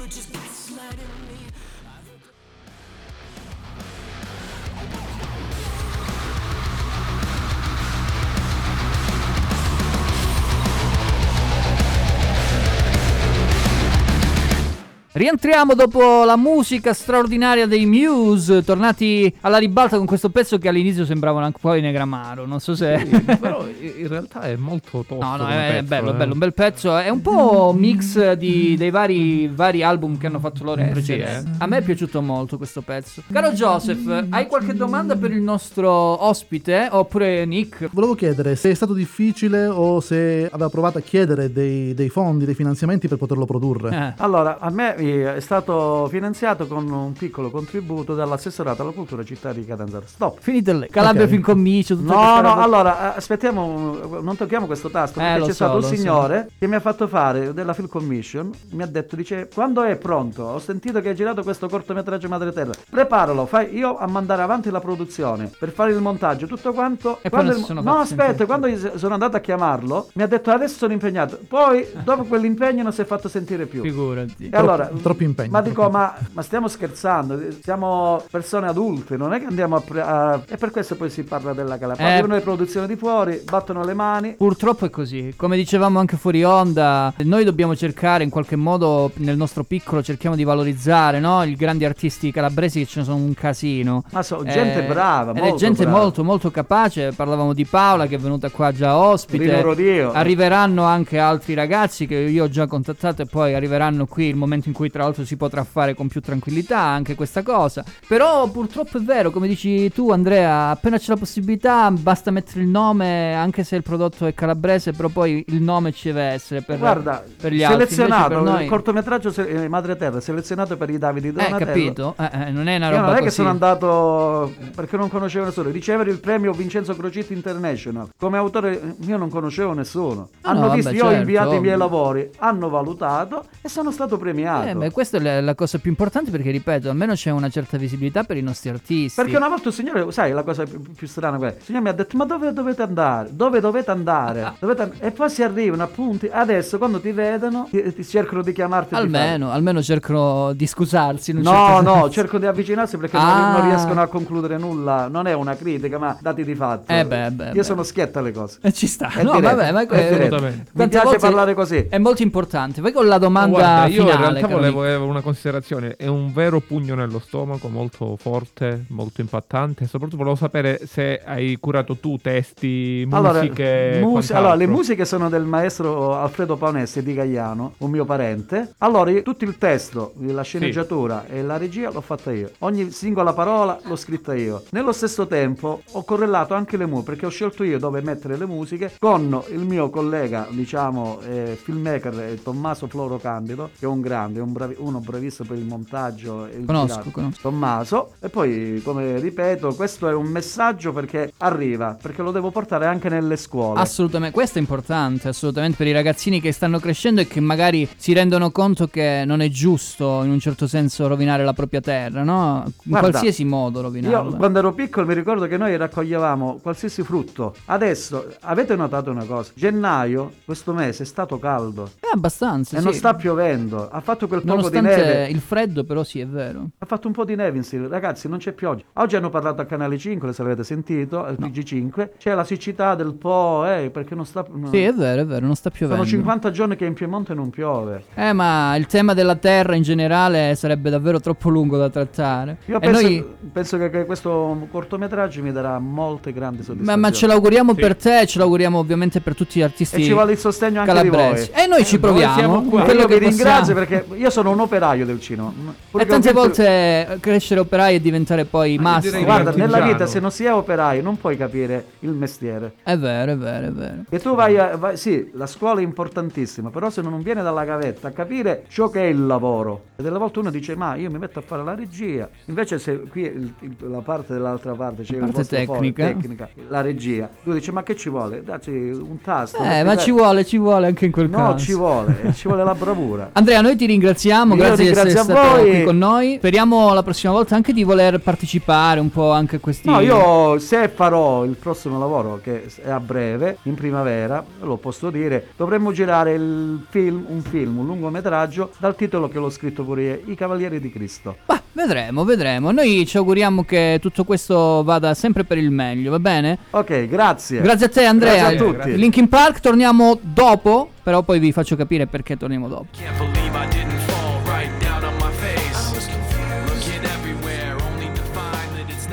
Rientriamo dopo la musica straordinaria dei Muse, tornati alla ribalta con questo pezzo che all'inizio sembravano anche un po' Negramaro. Non so se. Però i- in realtà è molto tosto. No, no, è pezzo, bello, eh. bello, un bel pezzo. È un po' mix di- dei vari, vari album che hanno fatto loro in Eh, sì, precedenza. A me è piaciuto molto questo pezzo. Caro Joseph, hai qualche domanda per il nostro ospite? Oppure Nick? Volevo chiedere se è stato difficile o se aveva provato a chiedere dei, dei fondi, dei finanziamenti per poterlo produrre. Eh. Allora, a me eh, è stato finanziato con un piccolo contributo dall'assessorato alla cultura città di Catanzaro. Stop. Finite lì. Calabria Ok. fin commicio. No, no, robe. allora eh, aspettiamo, non tocchiamo questo tasto Eh, perché c'è so, stato un lo so. signore che mi ha fatto fare della Film Commission, mi ha detto, dice, quando è pronto? Ho sentito che hai girato questo cortometraggio Madre Terra, preparalo, fai io a mandare avanti la produzione per fare il montaggio, tutto quanto. E poi Quando non il- no, aspetta, quando sono andato a chiamarlo, mi ha detto adesso sono impegnato, poi dopo quell'impegno non si è fatto sentire più. Figurati. E allora, Troppi impegni. Ma dico, ma, ma stiamo scherzando? Siamo persone adulte, non è che andiamo a, pre- a- E per questo poi si parla della Calabria. Eh. Arrivano le produzioni di fuori, battono le mani. Purtroppo è così, come dicevamo anche fuori onda, noi dobbiamo cercare in qualche modo nel nostro piccolo cerchiamo di valorizzare, no? I grandi artisti calabresi che ce ne sono un casino. Ma so, gente brava, molto gente brava. molto molto capace, parlavamo di Paola che è venuta qua già ospite. Rino Rodio. Arriveranno anche altri ragazzi che io ho già contattato e poi arriveranno qui il momento in cui tra l'altro si potrà fare con più tranquillità anche questa cosa. Però purtroppo è vero, come dici tu Andrea, appena c'è la possibilità basta mettere il nome anche se il prodotto è calabrese, però poi il nome ci deve essere per, Guarda, per gli altri. Selezionato per noi... il cortometraggio se- eh, Madre Terra, selezionato per i Davidi Eh, Donatello. capito? Eh, eh, non è una Io roba non è che così. sono andato perché non conoscevo nessuno. Ricevere il premio Vincenzo Crocitti International. Come autore eh, io non conoscevo nessuno. Ah, hanno no, visto, vabbè, io ho certo, inviato i miei ovvio. lavori, hanno valutato e sono stato premiato. Eh, beh, questa è la, la cosa più importante perché, ripeto, almeno c'è una certa visibilità per i nostri artisti. Perché una volta un signore, sai la cosa più, più strana è? Il signore mi ha detto ma dove dovete andare? Dove dovete andare? Dovete and-" E poi si arrivano appunti. Adesso quando ti vedono ti, ti cercano di chiamarti. e di Almeno, almeno cercano di scusarsi. No, certo no, senso. cerco di avvicinarsi perché non- Ah. non, riescono a concludere nulla. Non è una critica, ma dati di fatto. Eh beh, beh, Io beh. sono schietta alle cose. Eh, ci sta. È no, diretto, vabbè, ma è. Assolutamente. Mi quante piace volte parlare così. È molto importante. Poi con la domanda Guarda, io finale, in realtà volevo una considerazione. È un vero pugno nello stomaco, molto forte, molto impattante. Soprattutto volevo sapere se hai curato tu testi, musiche. mus- allora, le musiche sono del maestro Alfredo Paonesti di Gagliano, un mio parente. Allora, io- tutto il testo, la sceneggiatura e la regia l'ho fatta io. Ogni singola parola l'ho scritta io. Nello stesso tempo ho correlato anche le musiche perché ho scelto io dove mettere le musiche con il mio collega, diciamo, eh, filmmaker eh, Tommaso Floro Candido, che è un grande, un bravi- uno bravissimo per il montaggio il Conosco, conosco. Tommaso. E poi, come ripeto, questo è un messaggio perché arriva, perché lo devo portare anche nelle scuole. Assolutamente, questo è importante, assolutamente per i ragazzini che stanno crescendo e che magari si rendono conto che non è giusto in un certo senso rovinare la propria terra, no? In Guarda, qualsiasi modo rovinarla. Io quando ero piccolo mi ricordo che noi raccoglievamo qualsiasi frutto. Adesso avete notato una cosa? Gennaio, questo mese, è stato caldo Eh, abbastanza, e sì. non sta piovendo. Ha fatto quel poco di Nonostante neve. il freddo, però sì, è vero. Ha fatto un po' di neve in Sicilia. Ragazzi, non c'è pioggia. Oggi hanno parlato a Canale 5, se l'avete sentito, al TG5. C'è la siccità del Po, eh, perché non sta... no. Sì, è vero, è vero, non sta piovendo. Sono 50 giorni che in Piemonte non piove. Eh, ma il tema della terra in generale sarebbe davvero troppo lungo da trattare. Io e penso, noi... penso che, che questo cortometraggio mi darà molte grandi Ma, soddisfazioni. ma ce l'auguriamo per te, ce l'auguriamo ovviamente per tutti gli artisti E ci vuole il sostegno anche calabresi. di voi. E noi ci Eh, noi proviamo. siamo qua. quello io che vi ringrazio possiamo. perché io sono un operaio del cinema. Pure E tante visto- volte eh, crescere operai e diventare poi mastri. direi Guarda, nella vita se non si è operaio non puoi capire il mestiere. È vero, è vero, è vero. E tu vai, a, vai- sì, la scuola è importantissima, però se non viene dalla gavetta a capire ciò che è il lavoro. E delle volte uno dice, ma io mi metto a fare la regia. Invece se qui il- il- la parte dell'altra parte c'è La il parte vostro foro, tecnica. tecnica, la regia. Tu dici, ma che ci vuole? Dacci un tasto. Eh, ma ci vuole, ci vuole anche in quel No, caso. ci vuole, ci vuole la bravura. [LAUGHS] Andrea, noi ti ringraziamo, Io grazie di essere stato voi. qui con noi. Speriamo la prossima volta anche di voler partecipare un po' anche a questi No, io se farò il prossimo lavoro, che è a breve, in primavera, lo posso dire, dovremmo girare il film, un film, un lungometraggio, dal titolo che l'ho scritto pure io, I Cavalieri di Cristo. Bah, vedremo, vedremo. Noi ci auguriamo che tutto questo vada sempre per il meglio, va bene? Ok, grazie. Grazie a te Andrea. Grazie a tutti. Linkin Park torniamo dopo, però poi vi faccio capire perché torniamo dopo. Can't believe I didn't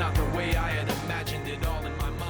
not the way I had imagined it all in my mind.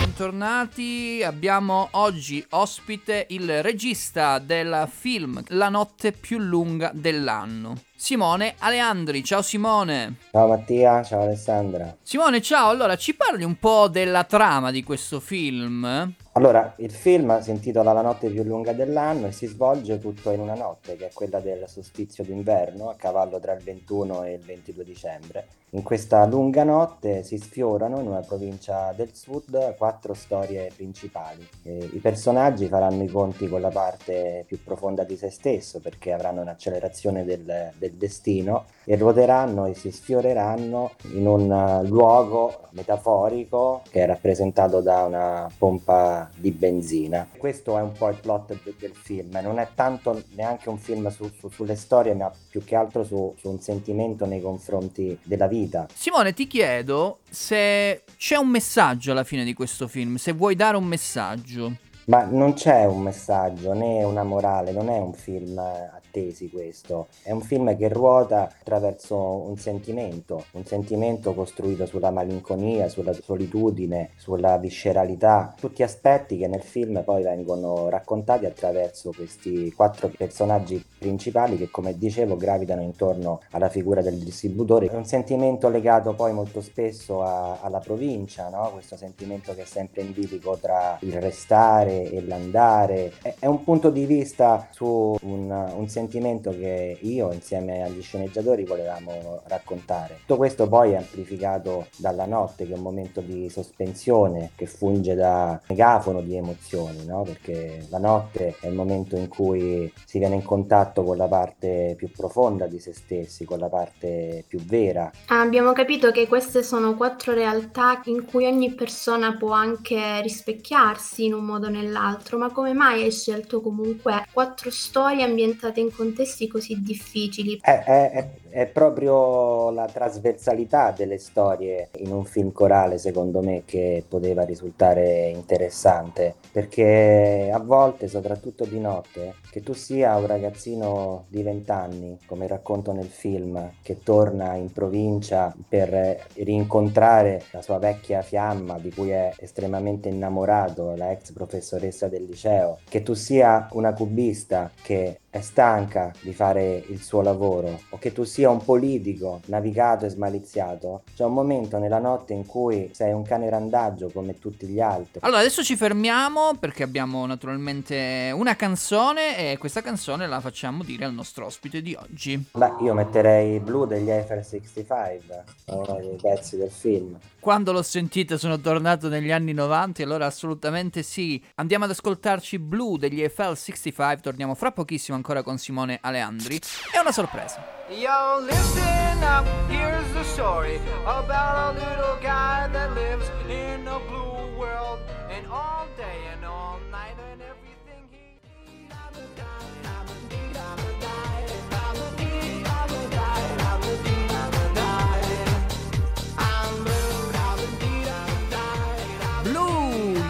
Bentornati, abbiamo oggi ospite il regista del film La notte più lunga dell'anno, Simone Aleandri. Ciao Simone. Ciao Mattia, ciao Alessandra. Simone, ciao. Allora, ci parli un po' della trama di questo film? Allora, il film si intitola La notte più lunga dell'anno e si svolge tutto in una notte, che è quella del solstizio d'inverno, a cavallo tra il 21 e il 22 dicembre. In questa lunga notte si sfiorano in una provincia del sud quattro storie principali. Eh, I personaggi faranno i conti con la parte più profonda di se stesso perché avranno un'accelerazione del, del destino e ruoteranno e si sfioreranno in un eh, luogo metaforico che è rappresentato da una pompa di benzina. Questo è un po' il plot de- del film, non è tanto neanche un film su- su- sulle storie, ma più che altro su, su un sentimento nei confronti della vita. Simone, ti chiedo se c'è un messaggio alla fine di questo film, se vuoi dare un messaggio. Ma non c'è un messaggio né una morale, non è un film eh, a tesi questo, è un film che ruota attraverso un sentimento, un sentimento costruito sulla malinconia, sulla solitudine, sulla visceralità, tutti aspetti che nel film poi vengono raccontati attraverso questi quattro personaggi principali che come dicevo gravitano intorno alla figura del distributore. È un sentimento legato poi molto spesso a- alla provincia, no? questo sentimento che è sempre in bilico tra il restare e l'andare. È, è un punto di vista su un, un sentimento che io insieme agli sceneggiatori volevamo raccontare. Tutto questo poi è amplificato dalla notte che è un momento di sospensione che funge da megafono di emozioni, no? perché la notte è il momento in cui si viene in contatto con la parte più profonda di se stessi, con la parte più vera. Abbiamo capito che queste sono quattro realtà in cui ogni persona può anche rispecchiarsi in un modo o nell'altro, ma come mai hai scelto comunque quattro storie ambientate in contesti così difficili? È, è- è- proprio la trasversalità delle storie in un film corale, secondo me, che poteva risultare interessante, perché a volte, soprattutto di notte, che tu sia un ragazzino di 20 anni, come racconto nel film, che torna in provincia per rincontrare la sua vecchia fiamma di cui è estremamente innamorato, la ex professoressa del liceo, che tu sia una cubista che è stanca di fare il suo lavoro o che tu sia un politico navigato e smaliziato, c'è un momento nella notte in cui sei un cane randagio come tutti gli altri. Allora, adesso ci fermiamo perché abbiamo naturalmente una canzone e questa canzone la facciamo dire al nostro ospite di oggi. Beh, io metterei Blue degli Eiffel 65, è uno dei pezzi del film. Quando l'ho sentita sono tornato negli anni 90 e allora assolutamente sì. Andiamo ad ascoltarci Blue degli FL 65, torniamo fra pochissimo ancora con Simone Aleandri. È una sorpresa. Yo, listen up, here's the story about a little guy that lives in a blue world. And all day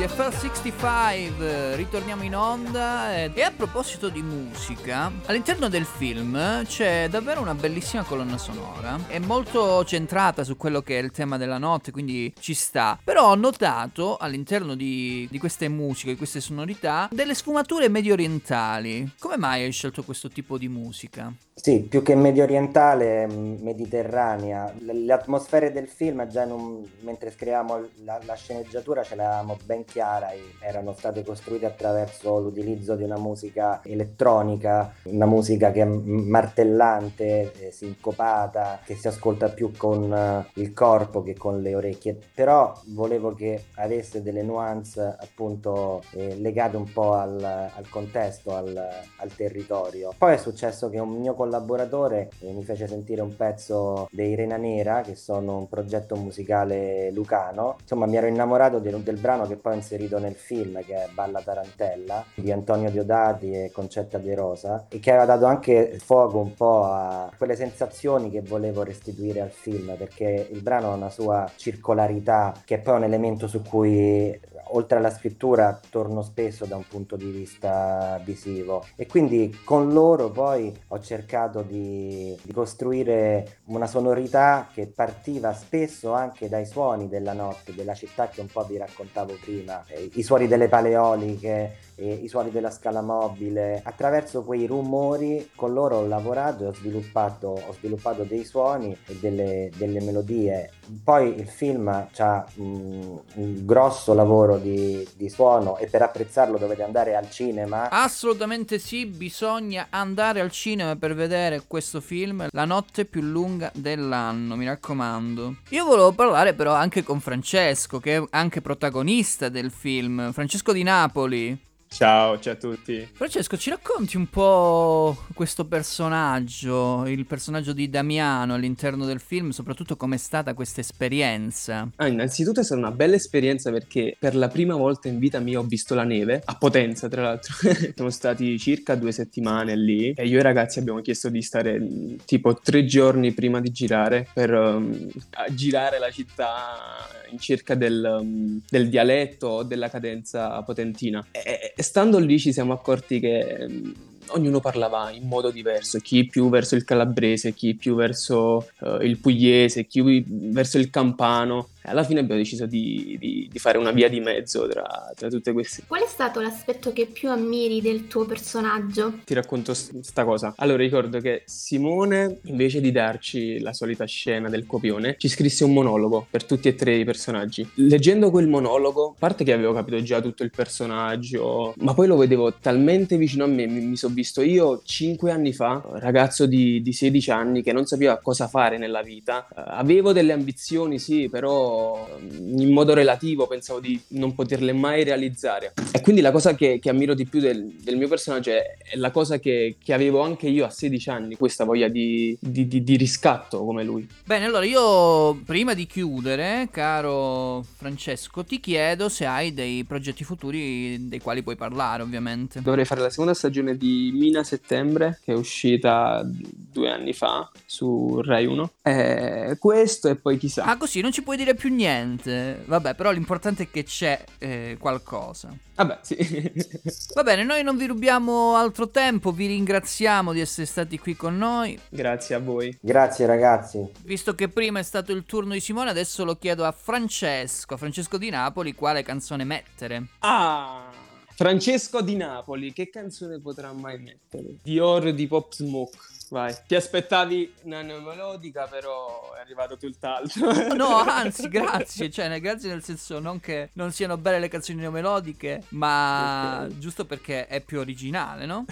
FL65, ritorniamo in onda eh. e a proposito di musica, all'interno del film c'è davvero una bellissima colonna sonora, è molto centrata su quello che è il tema della notte, quindi ci sta, però ho notato all'interno di, di queste musiche, di queste sonorità, delle sfumature medio orientali. Come mai hai scelto questo tipo di musica? Sì, più che medio orientale, mm, mediterranea. Le, le atmosfere del film già un, mentre scriviamo la, la sceneggiatura ce l'avevamo ben chiaro chiara, e erano state costruite attraverso l'utilizzo di una musica elettronica, una musica che è martellante, eh, sincopata, che si ascolta più con eh, il corpo che con le orecchie. Però volevo che avesse delle nuance appunto eh, legate un po' al, al contesto, al, al territorio. Poi è successo che un mio collaboratore eh, mi fece sentire un pezzo dei Rena Nera, che sono un progetto musicale lucano. Insomma, mi ero innamorato del, del brano che poi inserito nel film, che è Balla Tarantella, di Antonio Diodati e Concetta De Rosa, e che aveva dato anche fuoco un po' a quelle sensazioni che volevo restituire al film, perché il brano ha una sua circolarità, che è poi un elemento su cui oltre alla scrittura torno spesso da un punto di vista visivo e quindi con loro poi ho cercato di, di costruire una sonorità che partiva spesso anche dai suoni della notte, della città che un po' vi raccontavo prima, eh, i suoni delle paleoliche, eh, i suoni della scala mobile. Attraverso quei rumori con loro ho lavorato e ho sviluppato, ho sviluppato dei suoni e delle, delle melodie. Poi il film ha un grosso lavoro di, di suono e per apprezzarlo dovete andare al cinema. Assolutamente sì, bisogna andare al cinema per vedere questo film, La notte più lunga dell'anno, mi raccomando. Io volevo parlare però anche con Francesco, che è anche protagonista del film, Francesco di Napoli. Ciao, ciao a tutti. Francesco, ci racconti un po' questo personaggio, il personaggio di Damiano all'interno del film, soprattutto com'è stata questa esperienza? Ah, innanzitutto è stata una bella esperienza perché per la prima volta in vita mia ho visto la neve, a Potenza tra l'altro. [LAUGHS] Siamo stati circa due settimane lì e io e i ragazzi abbiamo chiesto di stare mh, tipo tre giorni prima di girare per um, girare la città in cerca del, um, del dialetto o della cadenza potentina. E stando lì ci siamo accorti che um, ognuno parlava in modo diverso, chi più verso il calabrese, chi più verso eh, il pugliese, chi verso il campano. Alla fine abbiamo deciso di, di- di fare una via di mezzo tra, tra tutte queste. Qual è stato l'aspetto che più ammiri del tuo personaggio? Ti racconto s- sta cosa. Allora ricordo che Simone, invece di darci la solita scena del copione, ci scrisse un monologo per tutti e tre i personaggi. Leggendo quel monologo, a parte che avevo capito già tutto il personaggio, ma poi lo vedevo talmente vicino a me, mi, mi sono visto io cinque anni fa, ragazzo di, di 16 anni che non sapeva cosa fare nella vita. Eh, avevo delle ambizioni, sì, però in modo relativo pensavo di non poterle mai realizzare. E quindi la cosa che, che ammiro di più del, del mio personaggio è, è la cosa che, che avevo anche io a 16 anni, questa voglia di, di- di- di riscatto come lui. Bene, allora io prima di chiudere, caro Francesco, ti chiedo se hai dei progetti futuri dei quali puoi parlare, ovviamente. Dovrei fare la seconda stagione di Mina Settembre, che è uscita due anni fa su Rai 1. E questo e poi chissà. Ah, così non ci puoi dire più niente. Vabbè, però l'importante è che c'è eh, qualcosa. Vabbè, sì. [LAUGHS] Va bene, noi non vi rubiamo altro tempo, vi ringraziamo di essere stati qui con noi. Grazie a voi. Grazie ragazzi. Visto che prima è stato il turno di Simone, adesso lo chiedo a Francesco, a Francesco di Napoli, quale canzone mettere. Ah! Francesco di Napoli, che canzone potrà mai mettere? Dior di Pop Smoke. Vai. Ti aspettavi una neomelodica, però è arrivato tutt'altro. [LAUGHS] No, [LAUGHS] anzi, grazie. Cioè, ne- grazie nel senso non che non siano belle le canzoni neomelodiche, ma giusto perché è più originale, no?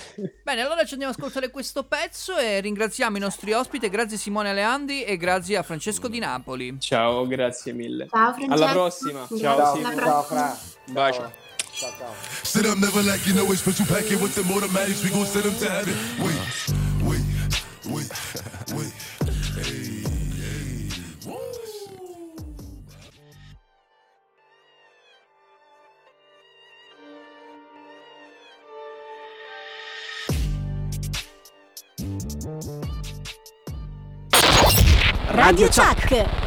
Bene, allora ci andiamo ad ascoltare questo pezzo e ringraziamo i nostri ospiti. Grazie Simone Aleandri e grazie a Francesco di Napoli. Ciao, grazie mille. Ciao, Francesco. Alla prossima. Ciao, alla Simone. Ciao, Fra. Bacio. Ciao ciao. Sit up, never like you know it's special packet with them automatics. We gon' set them to heaven. Wait, wait, wait. Hey. Radio Chuck.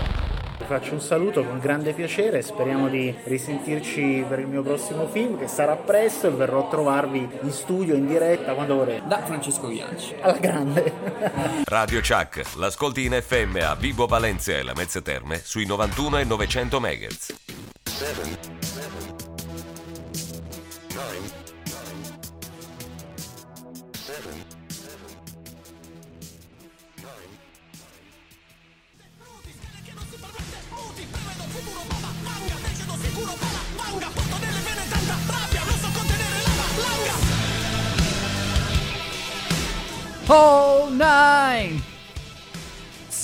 Faccio un saluto con grande piacere, speriamo di risentirci per il mio prossimo film che sarà presto e verrò a trovarvi in studio, in diretta, quando vorrete. Da Francesco Bianchi. Alla grande. [LAUGHS] Radio Chuck, l'ascolti in FM a Vibo Valencia e la Mezze Terme sui 91 e 900 MHz. Oh, nine!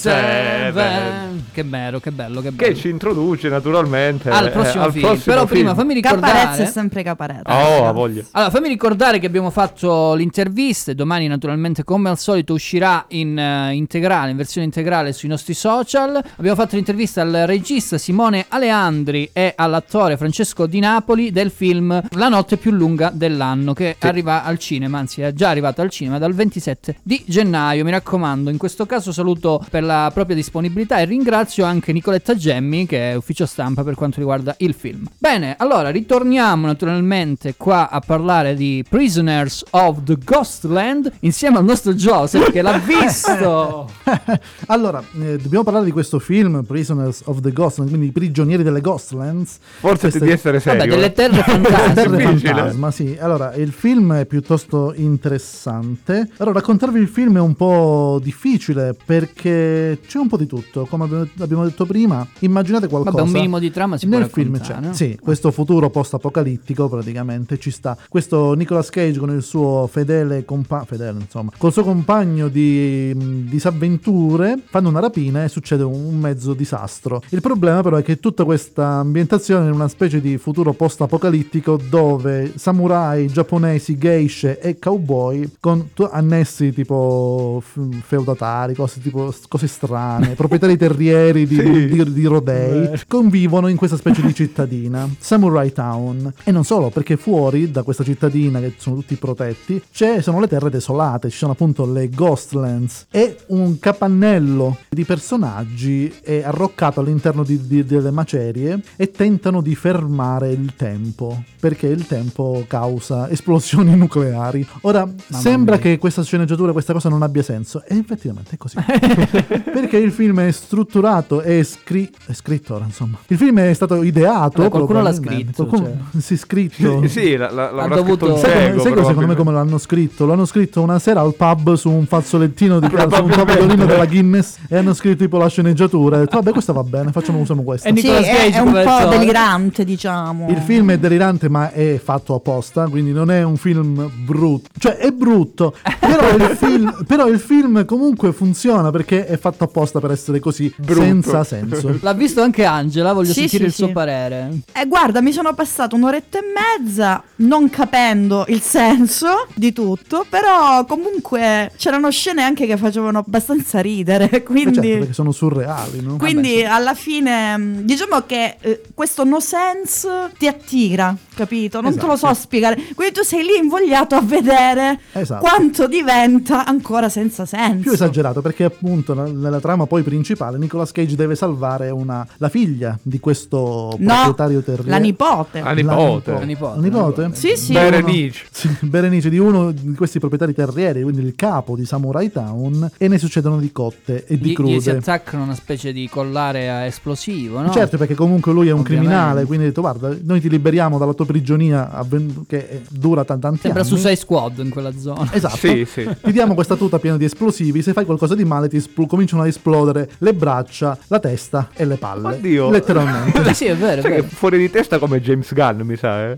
Seven. Seven. Che bello, che bello, che bello. Che ci introduce naturalmente Al eh, prossimo al film. prossimo Però prima film. fammi ricordare. Caparezza è sempre caparezza. Oh, ha voglia. Allora, fammi ricordare che abbiamo fatto l'intervista e domani naturalmente come al solito uscirà in eh, integrale, in versione integrale sui nostri social. Abbiamo fatto l'intervista al regista Simone Aleandri e all'attore Francesco Di Napoli del film La notte più lunga dell'anno che arriva al cinema, anzi è già arrivato al cinema dal 27 di gennaio. Mi raccomando, in questo caso saluto per la propria disponibilità e ringrazio anche Nicoletta Gemmi che è ufficio stampa per quanto riguarda il film. Bene, allora ritorniamo naturalmente qua a parlare di Prisoners of the Ghostland insieme al nostro Joseph che l'ha visto. [LAUGHS] allora, eh, dobbiamo parlare di questo film, Prisoners of the Ghostland, quindi i prigionieri delle Ghostlands. Forse Queste- di essere serio. Vabbè, delle terre fantasmi. Terre Difficile. fantasma, sì. Allora, il film è piuttosto interessante. Allora, raccontarvi il film è un po' difficile perché c'è un po' di tutto. Come abbiamo detto prima, immaginate qualcosa. Vabbè, un minimo di trama si Nel film c'è, no? sì, questo futuro post-apocalittico praticamente ci sta. Questo Nicolas Cage con il suo fedele compagno, fedele insomma, col suo compagno di mh, disavventure fanno una rapina e succede un, un mezzo disastro. Il problema però è che tutta questa ambientazione è in una specie di futuro post-apocalittico dove samurai, giapponesi, geishe e cowboy con annessi tipo f- feudatari, cose tipo cose strane, proprietari terrieri di, Sì. di- di rodei, convivono in questa specie di cittadina, Samurai Town. E non solo, perché fuori da questa cittadina, che sono tutti protetti, c'è, sono le terre desolate, ci sono appunto le Ghostlands e un capannello di personaggi è arroccato all'interno di- di- delle macerie e tentano di fermare il tempo, perché il tempo causa esplosioni [LAUGHS] nucleari. Ora, sembra che questa sceneggiatura, questa cosa non abbia senso, e effettivamente è così. [LAUGHS] perché il film è strutturato e scri- è scritto ora, insomma. Il film è stato ideato. Vabbè, qualcuno l'ha scritto, Qualcuno [LAUGHS] si è scritto. Sì, sì, la- la- l'avrà dovuto- Sai sai secondo me come l'hanno scritto? L'hanno scritto una sera al pub su un fazzolettino di [LAUGHS] su un tavolino della Guinness e hanno scritto tipo la sceneggiatura. E detto, vabbè, questa va bene, facciamo usiamo questa. Sì, è, è un po' delirante, diciamo. Il film è delirante, ma è fatto apposta, quindi non è un film brutto. Cioè, è brutto, però il [LAUGHS] film, però il film comunque funziona perché è fatto apposta per essere così, senza senso. [LAUGHS] L'ha visto anche Angela, voglio Sì, sentire sì, il suo parere. Eh, guarda, mi sono passato un'oretta e mezza non capendo il senso di tutto, però comunque c'erano scene anche che facevano abbastanza ridere, [LAUGHS] Eh quindi... certo, perché sono surreali, no? Quindi alla fine mh, diciamo che eh, questo no sense ti attira, capito? Non te lo so Esatto. spiegare. Quindi tu sei lì invogliato a vedere Esatto. quanto diventa ancora senza senso. più esagerato perché appunto nella trama poi principale Nicolas Cage deve salvare una, la figlia di questo No, proprietario terriero la nipote. La nipote. La La nipote. La nipote? Sì, sì. Berenice. Sì, Berenice di uno di questi proprietari terrieri, quindi il capo di Samurai Town, e ne succedono di cotte e di Gli, gli si crude. attaccano una specie di collare a esplosivo, no? Certo, perché comunque lui è un Ovviamente. criminale, quindi ha detto guarda, noi ti liberiamo dalla tua prigionia avven- che eh, dura tan- tanti Sembra anni. Suicide Squad in quella zona. Esatto. Sì, sì. Ti diamo questa tuta piena di esplosivi, se fai qualcosa di male ti espl- cominciano a esplodere le braccia, la testa e le palle. Oddio. Letteralmente. Sì, [LAUGHS] sì, è vero, è Sai che vero. fuori di testa come James Gunn, mi sa, eh? Eh,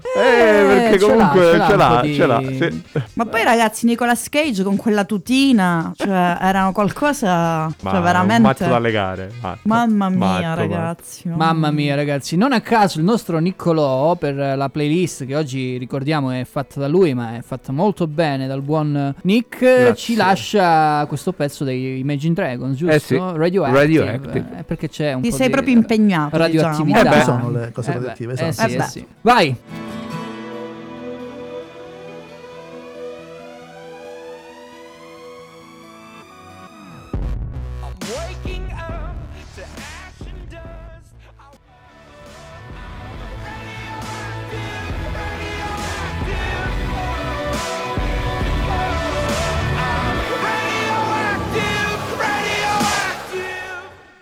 perché ce l'ha, comunque ce l'ha ce l'ha, di- ce l'ha, sì. [LAUGHS] Ma poi ragazzi, Nicolas Cage con quella tutina, cioè [LAUGHS] erano qualcosa, Ma cioè un veramente... mazzo da legare. mazzo. Mamma mia, mazzo. ragazzi. no. Mamma mia, ragazzi, non a caso il nostro Niccolò per la playlist che oggi ricordiamo è fatta da lui, ma è fatta molto bene dal buon Nick, Grazie. ci lascia questo pezzo dei Imagine Dragons, giusto? Eh sì, Radioactive. Radioactive. Eh, perché c'è un Ti po' sei di proprio impegnato, radioattività. diciamo. Eh beh, sono le cose Eh radioattive, eh esatto. sì, Eh sì. Vai.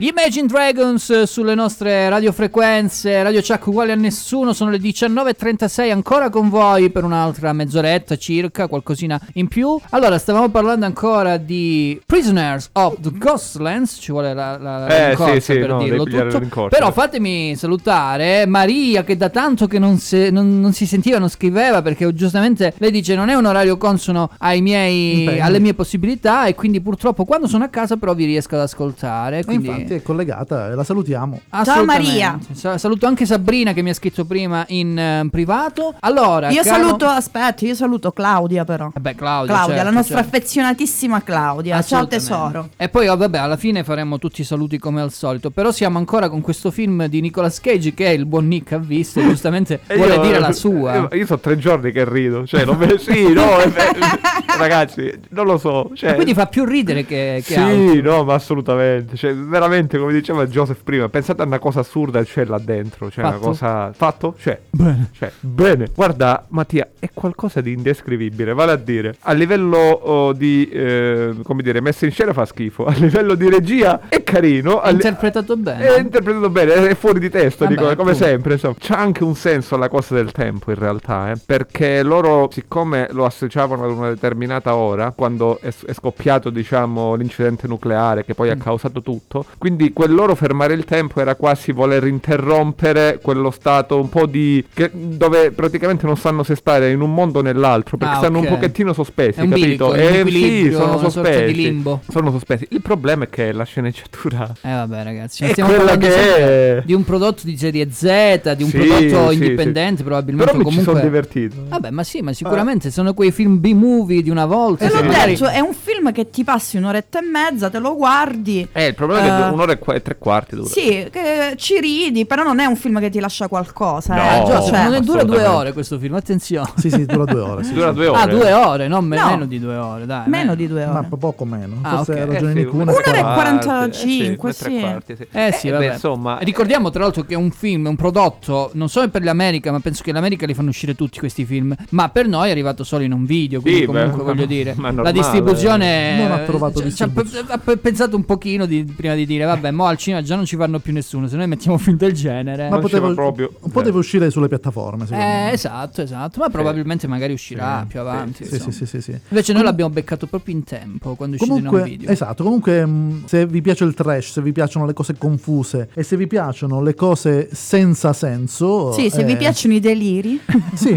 Gli Imagine Dragons eh, sulle nostre radiofrequenze, Radio Chuck uguali a nessuno, sono le 19.36 ancora con voi per un'altra mezz'oretta circa, qualcosina in più. Allora, stavamo parlando ancora di Prisoners of the Ghostlands, ci vuole la, la, la Eh, rincorsa sì, sì, per no, dirlo tutto. Però fatemi salutare Maria che da tanto che non, se- non- non si sentiva, non scriveva perché giustamente lei dice non è un orario consono ai miei, alle mie possibilità e quindi purtroppo quando sono a casa però vi riesco ad ascoltare. Quindi... infatti è collegata e la salutiamo. Assolutamente. Maria. Sa- Saluto anche Sabrina che mi ha scritto prima in eh, privato. Allora, Io caro- saluto, aspetta, io saluto Claudia però. Vabbè, Claudia, Claudia, certo, la nostra certo. affezionatissima Claudia. Ciao tesoro. E poi, oh, vabbè, alla fine faremo tutti i saluti come al solito. Però siamo ancora con questo film di Nicolas Cage che il buon Nick ha visto e giustamente [LAUGHS] E vuole io- dire la sua. Io, io so tre giorni che rido. Cioè, non me- [LAUGHS] sì, no, ve- [LAUGHS] ragazzi, non lo so. Cioè, quindi fa più ridere che, che sì, altro. no, ma assolutamente. Cioè, veramente, come diceva Joseph prima, pensate a una cosa assurda c'è là dentro. Cioè, una Fatto. cosa. Fatto? Cioè. Bene. Cioè, bene. Guarda, Mattia, è qualcosa di indescrivibile. Vale a dire, a livello oh, di. eh, come dire, messa in scena fa schifo. A livello di regia è carino. È li- interpretato bene. è interpretato bene, è fuori di testa, Vabbè, dico, come sempre. Insomma. C'ha anche un senso alla cosa del tempo, in realtà, eh, perché loro, siccome lo associavano ad una determinata ora, quando è, è scoppiato, diciamo, l'incidente nucleare che poi Mm. ha causato tutto, Quindi quel loro fermare il tempo era quasi voler interrompere quello stato un po' di... che- dove praticamente non sanno se stare in un mondo o nell'altro, perché Ah, stanno ok. un pochettino sospesi, È un capito? bilico, un Eh, sì, sono sospesi. limbo. Sono sospesi. Il problema è che la sceneggiatura... Eh vabbè ragazzi, È stiamo quella parlando che di un prodotto di serie Z, di un Sì, prodotto sì, indipendente sì. probabilmente Però mi ci comunque... sono divertito. Vabbè, ma sì, ma sicuramente sono quei film B-movie di una volta. Te l'ho detto, è un film che ti passi un'oretta e mezza, te lo guardi. Eh, il problema è che Eh, un'ora e, e tre quarti dura. Sì, che ci ridi, però non è un film che ti lascia qualcosa. No, eh. Giusto, Cioè, non è dura due ore questo film, attenzione. Sì, sì, dura due ore. sì, Dura sì. due ore. Ah, due ore, non me- No. meno di due ore, dai. meno di due Ma ore. po- poco meno. Ah, Forse ok. ha Eh ragione sì, un'ora e quarta. 45, eh sì, sì. quarti, sì. Eh sì, beh, vabbè. insomma, Ricordiamo tra l'altro che è un film, un prodotto, non solo per l'America, ma penso che l'America li fanno uscire tutti questi film. Ma per noi è arrivato solo in un video, quindi Sì, comunque beh, voglio ma- dire, ma la distribuzione Non ha trovato cioè, ci ha pe- ha pe- pensato un pochino di- prima di dire vabbè, mo al cinema già non ci fanno più nessuno, se noi mettiamo film del genere. Ma poteva, proprio- poteva uscire sulle piattaforme, secondo Eh, me. esatto, esatto, ma probabilmente magari uscirà più avanti. Sì, sì, sì, sì, sì. Invece noi l'abbiamo beccato proprio in tempo quando è uscito in un Comunque, video. esatto, comunque mh, se vi piace il trash, se vi piacciono le cose confuse e se vi piacciono le cose senza senso... Sì, se eh, vi piacciono i deliri. [LAUGHS] Sì,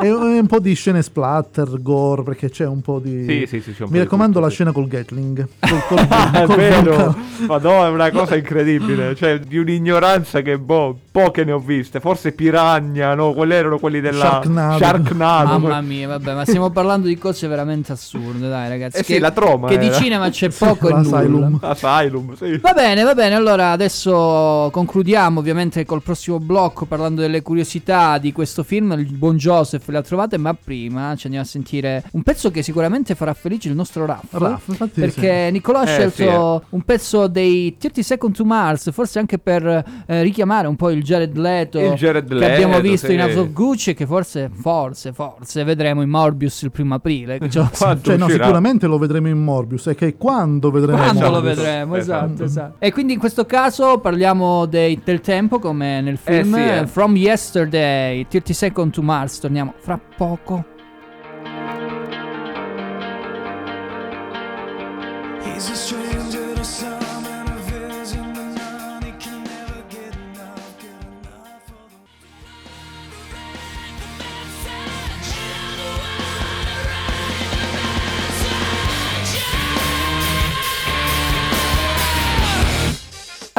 e e un po' di scene splatter, gore, perché c'è un po' di... Sì, sì, sì, c'è un po' Mi raccomando tutto, la sì. scena col Gatling. [LAUGHS] Col, col, è col vero, vulcano. È una cosa incredibile. Cioè, di un'ignoranza che boh, poche ne ho viste. Forse Piranha, no? Quelli erano quelli della Sharknado. Sharknado. Mamma mia, vabbè, ma stiamo parlando di cose veramente assurde, dai ragazzi. Eh sì, che, la troma Che di era. cinema c'è poco e [LAUGHS] nulla. Asylum, sì. Va bene, va bene. Allora adesso concludiamo ovviamente col prossimo blocco parlando delle curiosità di questo film. Il buon Joseph le ha trovate, ma prima ci andiamo a sentire un pezzo che sicuramente farà felice il nostro Raff. Raff, perché Nicolò ha Eh, scelto sì, eh. un pezzo dei 30 Second to Mars, forse anche per eh, richiamare un po' il Jared Leto Il Jared che Leto, abbiamo visto sì. in House of Gucci e che forse, forse, forse vedremo in Morbius il primo aprile. Cioè, [LAUGHS] Cioè, no, sicuramente lo vedremo in Morbius. E che quando vedremo Quando lo Morbius? vedremo, esatto, Esatto. esatto. E quindi in questo caso parliamo dei- del tempo come nel film sì, eh. eh, From Yesterday, 30 Second to Mars, torniamo fra poco. He's a stranger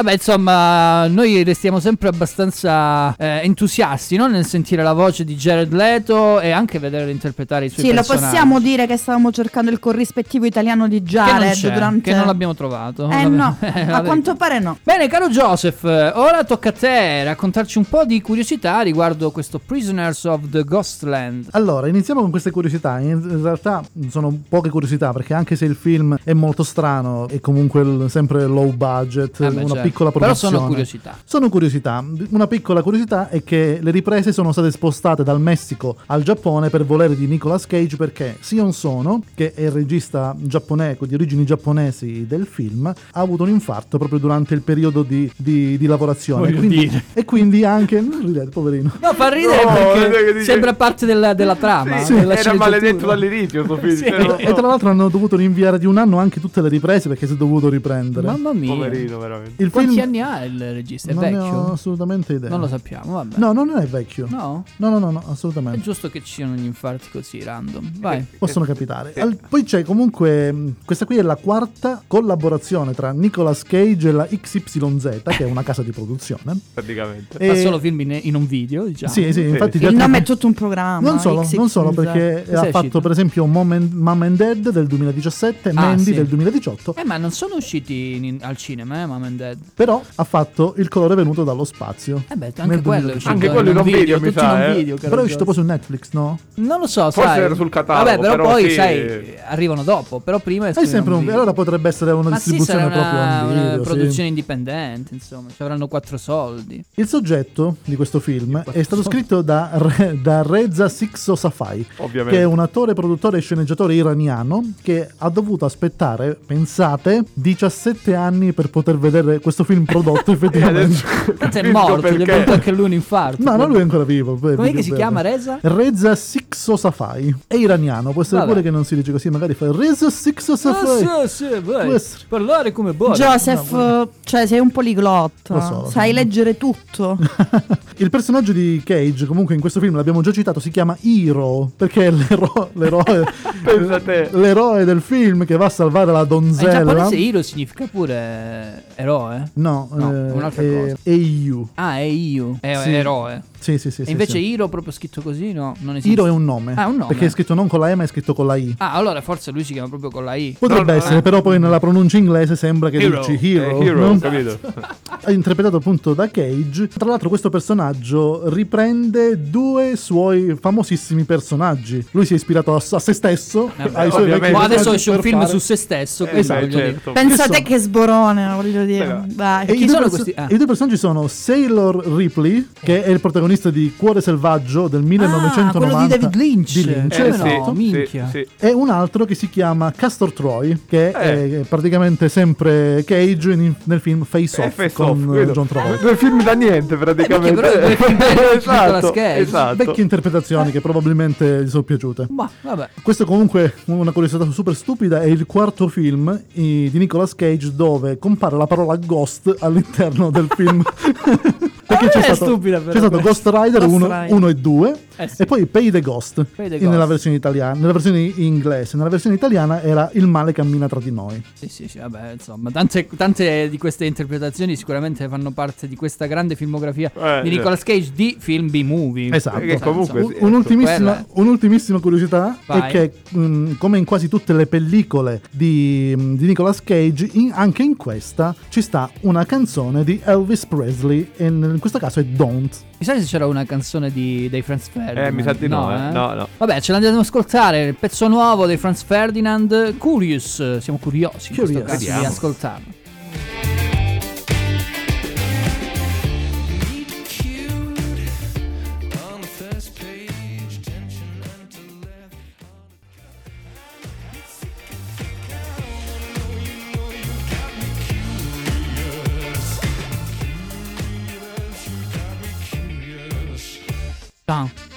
Vabbè, insomma, noi restiamo sempre abbastanza eh, entusiasti no? nel sentire la voce di Jared Leto e anche vederlo interpretare i suoi Sì, lo personaggi. possiamo dire che stavamo cercando il corrispettivo italiano di che Jared c'è, durante... che non l'abbiamo trovato. Eh no, [LAUGHS] a quanto pare no. Bene, caro Joseph, ora tocca a te raccontarci un po' di curiosità riguardo questo Prisoners of the Ghostland. Allora, iniziamo con queste curiosità. In realtà sono poche curiosità perché anche se il film è molto strano, è comunque il- sempre low budget, Eh beh, una certo. Piccola Però produzione. sono curiosità. Sono curiosità. Una piccola curiosità è che le riprese sono state spostate dal Messico al Giappone per volere di Nicolas Cage perché Sion Sono, che è il regista giapponese di origini giapponesi del film, ha avuto un infarto proprio durante il periodo di, di- di lavorazione. E quindi, dire. e quindi anche... [LAUGHS] Non ridete, poverino. No, fa ridere No, perché dice- sembra parte della, della trama. Sì, della era maledetto dall'inizio sto film. Sì. cioè, no, E, e tra l'altro hanno dovuto rinviare di un anno anche tutte le riprese perché si è dovuto riprendere. Mamma mia. Poverino, veramente. Il Quanti film anni ha il regista? È non ne vecchio? ho assolutamente idea. Non lo sappiamo, vabbè. No, non è vecchio. No? No, no, no, no, È assolutamente. giusto che ci siano gli infarti così random. Vai. Possono capitare. Al- poi c'è comunque. mh, Questa qui è la quarta collaborazione tra Nicolas Cage e la XYZ, che è una casa di produzione. Praticamente. E- Fa solo film in, in un video, diciamo. Sì, sì, infatti. gli Il nome è tutto un programma. Non solo, non solo, perché Cos'è ha fatto uscito? per esempio Mom and, Mom and Dad del 2017, Ah, Mandy sì. del 2018, Eh, ma non sono usciti in- al cinema, eh, Mom and Dad. Però ha fatto Il colore venuto dallo spazio. Eh beh, anche quello è 2018. uscito Anche quello in un video, mi tutti sa, eh. video, Però è uscito poi su Netflix, no? Non lo so, Forse sai. era sul catalogo, Vabbè, però, però poi, sì. sai, arrivano dopo. Però prima è È sempre un, video. allora potrebbe essere una Ma sì, distribuzione sarà proprio una, on una video. sì. produzione indipendente, insomma. Ci avranno quattro soldi. Il soggetto di questo film è stato scritto da, Re- da Reza Sixo Safai, Ovviamente. che è un attore, produttore e sceneggiatore iraniano che ha dovuto aspettare, pensate, 17 anni per poter vedere questo film prodotto [LAUGHS] effettivamente. Tanto è morto, gli è venuto anche lui un infarto. No, no, lui è ancora vivo. beh, Com'è beh, che si chiama. Reza? Reza Sixo Safai. È iraniano, può essere Vabbè. pure che non si dice così, magari fa Reza Sixo Safai. Ah, sì, sì, vai. Parlare come vuoi. Joseph, eh, Cioè, sei un poliglotto. Lo so, lo so. Sai leggere tutto. [LAUGHS] Il personaggio di Cage, comunque in questo film l'abbiamo già citato, si chiama Hero, perché è l'ero- l'eroe, [LAUGHS] Pensa te. l'eroe del film che va a salvare la In donzella. giapponese Hiro significa pure eroe. No, No, eh, è un'altra è cosa. Eiyu. Ah, è Io. È Sì. eroe. Sì, sì, sì. e sì, invece sì. Hiro proprio scritto così, no? Non esiste. Hiro è un nome. Ah, un nome. Perché è scritto non con la E, ma è scritto con la I. Ah, allora forse lui si chiama proprio con la I. Potrebbe No, essere, eh. però poi nella pronuncia inglese sembra che Hero. dici hero. Eh, hero, no? capito? [LAUGHS] È interpretato appunto da Cage. Tra l'altro, questo personaggio riprende due suoi famosissimi personaggi. Lui si è ispirato a, a se stesso. Vabbè, ai suoi vecchi Ma adesso esce un film fare- su se stesso. Eh, esatto, certo. Pensate Che che sborone, voglio dire. Vai. E i, Chi due sono perso- questi? Ah. i due personaggi sono Sailor Ripley, che è il protagonista di Cuore Selvaggio del 1990 quello di David Lynch. di Lynch, Eh, esatto. no, minchia. sì. E un altro che si chiama Castor Troy, che è praticamente sempre Cage in- nel film Face Eh, Off Face con Off, eh. John Travolta. Due film da niente praticamente. però due film belli [LAUGHS] di Nicolas esatto, Cage. esatto. Vecchie interpretazioni che probabilmente gli sono piaciute. Ma vabbè. Questo comunque una curiosità super stupida è il quarto film i- di Nicolas Cage dove compare la parola ghost all'interno del film. [LAUGHS] Perché c'è stato, stupida, però, c'è stato. Ghost Rider Ghost 1, Rider. e 2 Eh sì. e poi Pay the Ghost Pay the in- nella Ghost. versione italiana, nella versione inglese, nella versione italiana era Il male cammina tra di noi. Sì, sì, sì, vabbè, insomma, tante, tante di queste interpretazioni sicuramente fanno parte di questa grande filmografia Eh, di. Nicolas Cage di film B-movie. Esatto. Che comunque Un- sì, un'ultimissima, un'ultimissima curiosità Vai. è che, mh, come in quasi tutte le pellicole di, mh, di Nicolas Cage, in- anche in questa ci sta una canzone di Elvis Presley, e questo caso è Don't. Mi sa se c'era una canzone di, dei Franz Ferdinand. Eh, mi sa di no, eh. No, no. Vabbè, ce l'andiamo ad ascoltare. Il pezzo nuovo dei Franz Ferdinand, Curious. Siamo curiosi in questo Curious. caso di Vediamo. ascoltarlo.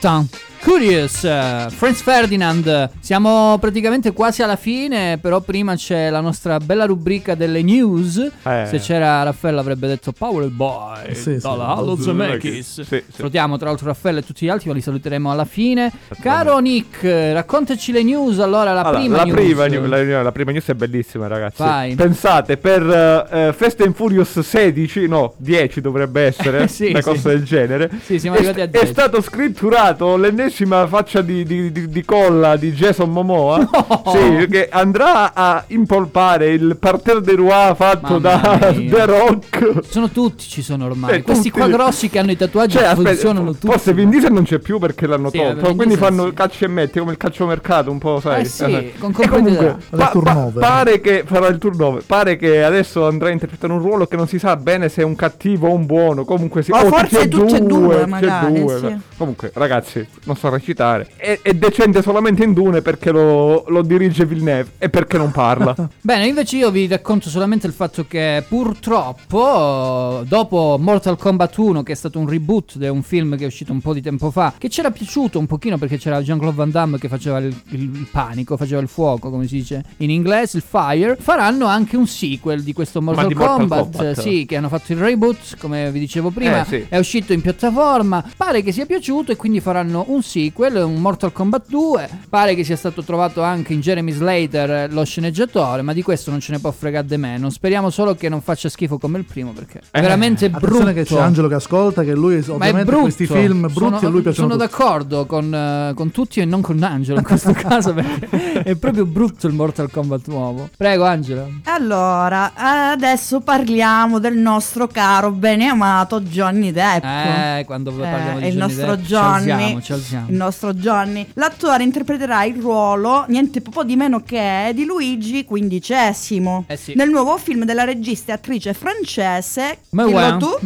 张. Curious, eh, Franz Ferdinand. Siamo praticamente quasi alla fine, però prima c'è la nostra bella rubrica delle news. Eh. Se c'era Raffaello avrebbe detto Power Boy Sì, sì. dalla Allo Zemeckis. Sì, sì. Salutiamo tra l'altro Raffaello e tutti gli altri, ma li saluteremo alla fine. Caro Nick, raccontaci le news allora, la Allora, prima la, news. prima, la, la prima news è bellissima, ragazzi. Vai. Pensate, per eh, Fast and Furious 16, no, 10 dovrebbe essere, [LAUGHS] Sì, una sì. cosa del genere. Sì, siamo è, arrivati a è 10. stato scritturato l'ennesima faccia di, di- di- di colla di Jason Momoa. Sì, che andrà a impolpare il parterre de Roi fatto Mamma da mia. The Rock. Sono tutti ci sono ormai. Eh, Questi tutti. qua grossi che hanno i tatuaggi Cioè, aspetta, funzionano tutti. forse Vin Diesel non c'è più perché l'hanno Sì, tolto. vabbè, quindi fanno sì. calcio e metti come il calciomercato, un po', sai. Eh sì, Eh. con E comunque. Il turnover. pare che farà il turnover. Pare che adesso andrà a interpretare un ruolo che non si sa bene se è un cattivo o un buono. Comunque si O o forse tutti e due, magari, sì. beh. Comunque, ragazzi, non so recitare. È, è decente solamente in Dune perché lo, lo dirige Villeneuve e perché non parla. [LAUGHS] Bene, invece io vi racconto solamente il fatto che purtroppo dopo Mortal Kombat 1, che è stato un reboot di un film che è uscito un po' di tempo fa, che c'era piaciuto un pochino perché c'era Jean-Claude Van Damme che faceva il, il- il panico, faceva il fuoco, come si dice in inglese, il fire, faranno anche un sequel di questo Mortal, di Mortal Kombat, Kombat? sì, che hanno fatto il reboot, come vi dicevo prima, Eh, sì. è uscito in piattaforma, pare che sia piaciuto e quindi faranno un sequel, un Mortal Kombat 2, pare che sia stato trovato anche in Jeremy Slater eh, lo sceneggiatore, ma di questo non ce ne può fregare di meno. Speriamo solo che non faccia schifo come il primo perché è veramente brutto. Che c'è Angelo che ascolta, che lui Ma è ovviamente brutto. questi film brutti sono, a lui piacciono Sono tutti. d'accordo con, eh, con tutti e non con Angelo in questo [LAUGHS] caso perché è proprio brutto il Mortal Kombat nuovo. Prego Angelo. Allora, adesso parliamo del nostro caro bene amato Johnny Depp. Eh, quando parliamo di il Johnny nostro Depp, ci Johnny, alziamo, ci alziamo. Il nostro Johnny. L'attore interpreterà il ruolo niente po' di meno che di Luigi XV Eh sì. nel nuovo film della regista e attrice francese. Ma tu?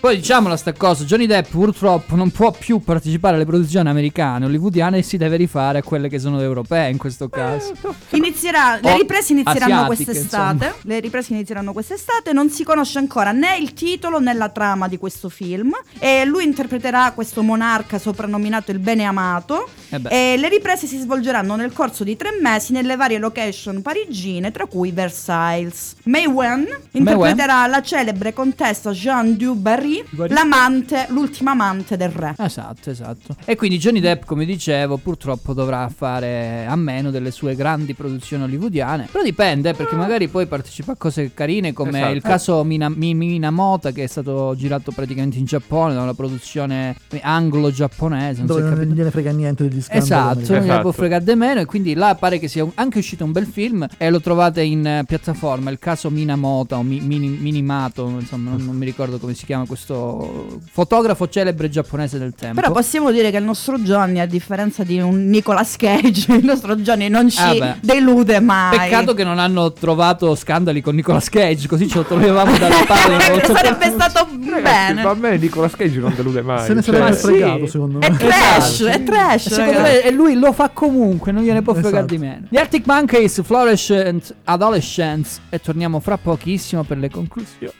Poi diciamola sta cosa, Johnny Depp purtroppo non può più partecipare alle produzioni americane, hollywoodiane e si deve rifare a quelle che sono europee in questo caso. Inizierà, le riprese inizieranno quest'estate. insomma. Le riprese inizieranno quest'estate. Non si conosce ancora né il titolo né la trama di questo film. E lui interpreterà questo monarca soprannominato Il Bene Amato. Eh. E le riprese si svolgeranno nel corso di tre mesi nelle varie location parigine, tra cui Versailles. May Wen interpreterà la celebre contessa Jeanne du Barry, l'amante, l'ultima amante del re. Esatto, esatto. E quindi Johnny Depp, come dicevo, purtroppo dovrà fare a meno delle sue grandi produzioni hollywoodiane. Però dipende, perché magari poi partecipa a cose carine come Esatto. il caso Mina- Mi- Minamota, che è stato girato praticamente in Giappone da una produzione anglo-giapponese. Non Dove si è non capito. gliene frega niente degli scandali. Esatto, non americani. gliene può fregare di meno e quindi là pare che sia anche uscito un bel film e lo trovate in eh, piattaforma, il caso Minamota o Mi- Mini- Minimato, insomma non, non mi ricordo come si chiama questo fotografo celebre giapponese del tempo. Però possiamo dire che il nostro Johnny, a differenza di un Nicolas Cage, [LAUGHS] il nostro Johnny non ci Ah, delude mai. Peccato che non hanno trovato scandali con Nicolas Cage, così ce lo toglievamo dalle [LAUGHS] palle. una volta per- Sarebbe stato Ragazzi, bene. ma a me Nicolas Cage non delude mai. Se ne cioè- sarebbe sì. fregato, secondo me. È trash, Esatto. è trash. Secondo me e lui lo fa comunque, non gliene può fregare Esatto. di meno. Gli Arctic Monkeys, Fluorescent Adolescence e torniamo fra pochissimo per le conclusioni. You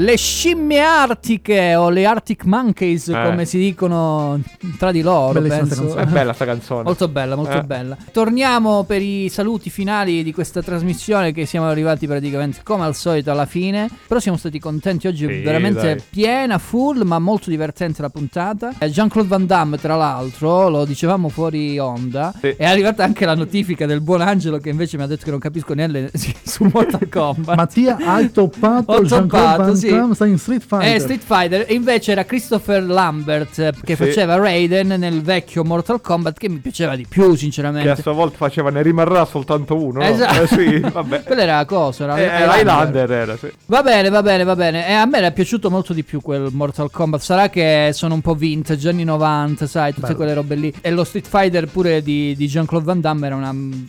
Le scimmie artiche o le Arctic Monkeys, Eh. come si dicono tra di loro. È bella sta canzone. Molto bella, molto Eh. bella. Torniamo per i saluti finali di questa trasmissione che siamo arrivati praticamente come al solito alla fine. Però siamo stati contenti oggi, Sì, veramente dai. piena, full, ma molto divertente la puntata. Eh, Jean-Claude Van Damme, tra l'altro, lo dicevamo fuori onda, Sì. è arrivata anche la notifica del buon Angelo che invece mi ha detto che non capisco niente [LAUGHS] su Mortal Kombat. Mattia hai toppato Ho Jean-Claude toppato, Van sì. Damme, sta in Street Fighter. Eh, Street Fighter e invece era Christopher Lambert eh, che Sì. faceva Raiden nel vecchio Mortal Kombat che mi piaceva di più Che sinceramente. a sua volta faceva ne rimarrà soltanto uno. no? Esatto. Eh, sì, [LAUGHS] vabbè. Quello era cosa? Era Eh, era Highlander era, sì. Va bene, va bene, va bene. E a me era piaciuto molto di più quel Mortal Kombat. Sarà che sono un po' vintage, anni 90, sai, tutte Bello. quelle robe lì. E lo Street Fighter pure di, di Jean-Claude Van Damme era una, una, [LAUGHS]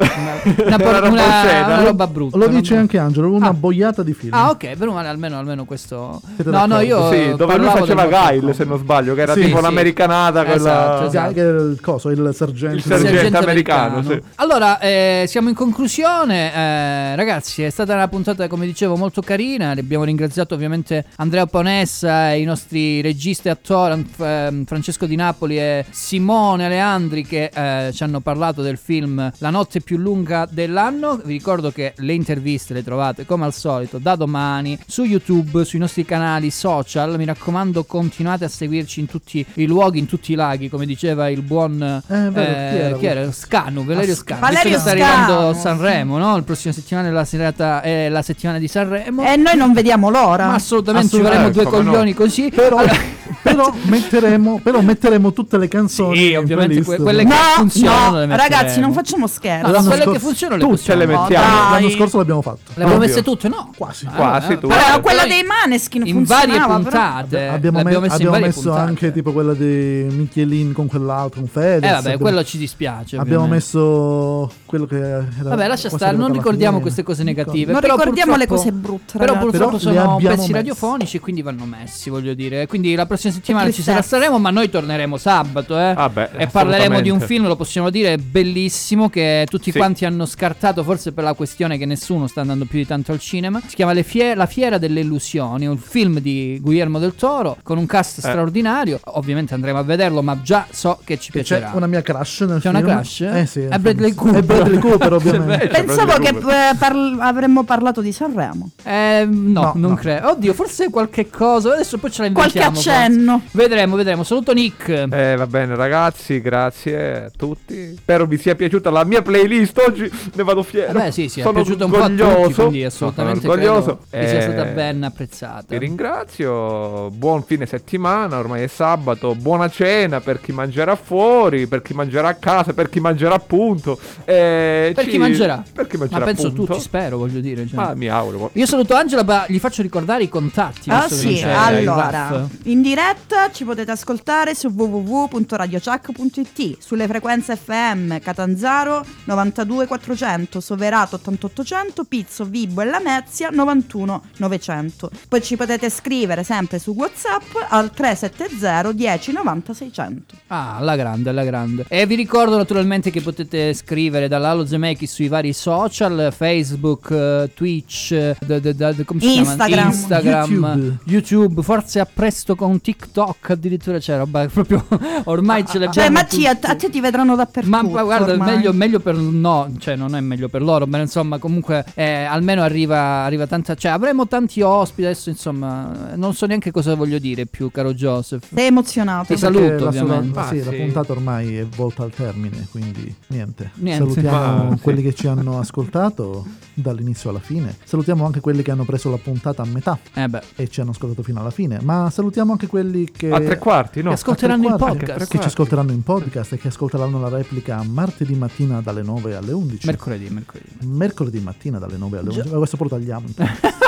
una, una una- borsetta. una roba brutta. Lo dice anche Angelo, una Ah. boiata di film. Ah, ok, però almeno, almeno questo. Siete No, no, io. Sì, dove lui faceva Kombat. se non sbaglio, che era Sì, tipo sì. l'americanata, quella... Esatto, esatto. Che è il coso, il sergente. Il sergente americano, sì. Allora, eh, siamo in conclusione. Eh, ragazzi, è stata una puntata, come dicevo, molto carina. Abbiamo ringraziato ovviamente Andrea Ponessa, i nostri registi e attori, ehm, Francesco Di Napoli e Simone Leandri, che eh, ci hanno parlato del film La notte più lunga dell'anno. Vi ricordo che le interviste le trovate come al solito da domani su YouTube, sui nostri canali social. Mi raccomando, continuate a seguirci in tutti i luoghi, in tutti i laghi, come diceva il buon Eh, vero, chi era chi era? Scanu, Valerio Scanu. Valerio che sta arrivando Scanu. Sanremo, no? Il prossimo settimana è la, serata, è la settimana di Sanremo. E noi non vediamo l'ora. Ma assolutamente ci Assolutamente, faremo due come no. coglioni così. Però, Allora- però, metteremo, però metteremo tutte le canzoni. Sì, ovviamente que- quelle No, che funzionano no, le ragazzi, non facciamo scherzi. No, quelle scorso- che funzionano le Tutte possiamo. le No, mettiamo. dai. L'anno scorso l'abbiamo fatto. Le abbiamo messe tutte? No. Quasi. Ah, Quasi eh, tutte. però quella dei Maneskin in varie puntate. Abbiamo, me- abbiamo messo puntate. anche tipo quella di Michelin con quell'altro, con Fedez. Eh vabbè, abbiamo- quello ci dispiace. Abbiamo ovviamente. messo quello che era Vabbè, lascia stare, non ricordiamo queste cose negative. Non ricordiamo le cose brutte, Però purtroppo sono pezzi radiofonici e quindi vanno messi, voglio dire. Quindi la prossima settimana Che ci sarà. Sanremo, ma noi torneremo sabato, eh. Ah, beh, e parleremo di un film, lo possiamo dire, bellissimo che tutti Sì. quanti hanno scartato, forse per la questione che nessuno sta andando più di tanto al cinema. Si chiama Le Fie- La Fiera delle Illusioni, un film di Guillermo del Toro con un cast Eh. straordinario. Ovviamente andremo a vederlo, ma già so che ci Che piacerà. c'è una mia crush nel C'è una film. crush? Eh sì. È Bradley Cooper. È Bradley Cooper, [LAUGHS] ovviamente. Pensavo che eh, parl- avremmo parlato di Sanremo. Eh, no, No, non no. credo. Oddio, forse qualche cosa. Adesso poi ce la Qualche inventiamo. forse. accenno. Vedremo, vedremo. Saluto Nick. Eh, va bene ragazzi, grazie a tutti. Spero vi sia piaciuta la mia playlist oggi, ne vado fiero. Vabbè, sì, sì, è Sono piaciuto un po' a tutti, orgoglioso. quindi assolutamente Sono orgoglioso. credo che sia Eh, stata ben apprezzata. Vi ringrazio, buon fine settimana, ormai è sabato, buona cena per chi mangerà fuori, per chi mangerà a casa, per chi mangerà appunto. Eh, Per ci- chi mangerà? Per chi mangerà Ma penso appunto. tutti, spero, voglio dire. cioè. Ma mi auguro. Io saluto Angela, ma gli faccio ricordare i contatti. Ah sì, allora, in diretta diretta ci potete ascoltare su www.radiochuck.it, sulle frequenze FM Catanzaro 92400, Soverato 8800, Pizzo, Vibo e Lamezia 91900. Poi ci potete scrivere sempre su WhatsApp al 370 10 90 600. Ah, alla grande, alla grande. E vi ricordo naturalmente che potete scrivere dall'Alo Zemeckis sui vari social, Facebook, eh, Twitch, eh, d- d- d- come si chiama? Instagram. Instagram, YouTube. YouTube, forse a presto con TikTok addirittura c'è roba proprio [LAUGHS] ormai ce l'abbiamo Cioè, Mattia, tutti. a te ti vedranno dappertutto. Ma ma guarda, meglio, meglio per no, cioè non è meglio per loro, ma insomma comunque eh, almeno arriva, arriva tanta, cioè avremo tanti ospiti adesso insomma, non so neanche cosa voglio dire più caro Joseph. Sei emozionato. Ti saluto la, sola- ovviamente. la- sì, Ah, la sì. puntata ormai è volta al termine, quindi niente. Niente. Salutiamo Ma, sì. quelli che ci hanno ascoltato dall'inizio alla fine. Salutiamo anche quelli che hanno preso la puntata a metà Eh beh, e ci hanno ascoltato fino alla fine. Ma salutiamo anche quelli che A tre quarti, no? Che ascolteranno tre il quarti, podcast. Che ci ascolteranno in podcast e che ascolteranno la replica martedì mattina dalle 9 alle 11. mercoledì, mercoledì. Mercoledì mattina dalle 9 alle 11. Ma questo poi lo tagliamo.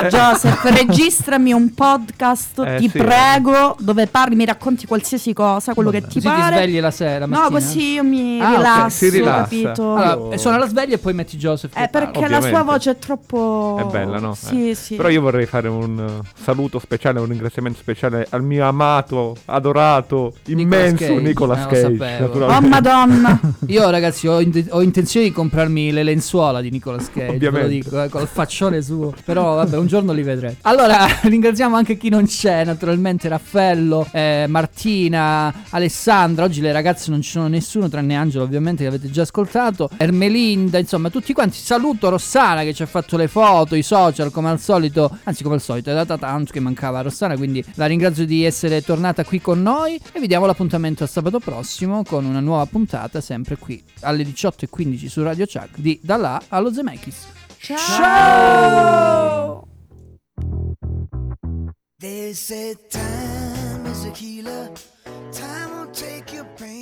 Joseph, [LAUGHS] registrami un podcast, Eh, ti sì. prego, dove parli, mi racconti qualsiasi cosa, quello che ti Così ti pare. svegli la sera, no, mattina. così io mi Ah, rilasso, si rilassa. capito? Allora, suona la sveglia e poi metti Joseph. che Eh, perché parla. la sua voce è troppo... È bella, no? Sì, Eh. sì. Però io vorrei fare un uh, saluto speciale, un ringraziamento speciale al mio amato, adorato, immenso Cage, Nicolas eh, Cage. Oh madonna! [LAUGHS] Io ragazzi ho, in- ho intenzione di comprarmi le lenzuola di Nicolas Cage, ve lo Ovviamente. dico, eh, col faccione suo. Però vabbè, un giorno li vedrete. Allora, [LAUGHS] ringraziamo anche chi non c'è, naturalmente Raffaello, eh, Martina, Alessandra. Oggi le ragazze non ci sono nessuno, tranne Angelo ovviamente che avete già ascoltato. Ermelinda, insomma, tutti quanti. Saluto Rossana che ci ha fatto le foto, i social come al solito. Anzi, come al solito, è data tanto che mancava Rossana, quindi la ringrazio di essere tornata qui con noi e vi diamo l'appuntamento a sabato prossimo con una nuova puntata sempre qui alle 18.15 su Radio Chuck di Da là allo Zemeckis. Ciao! They said time is a healer, time will take your pain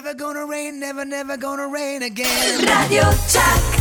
never gonna rain, never, never gonna rain again. Radio Chuck.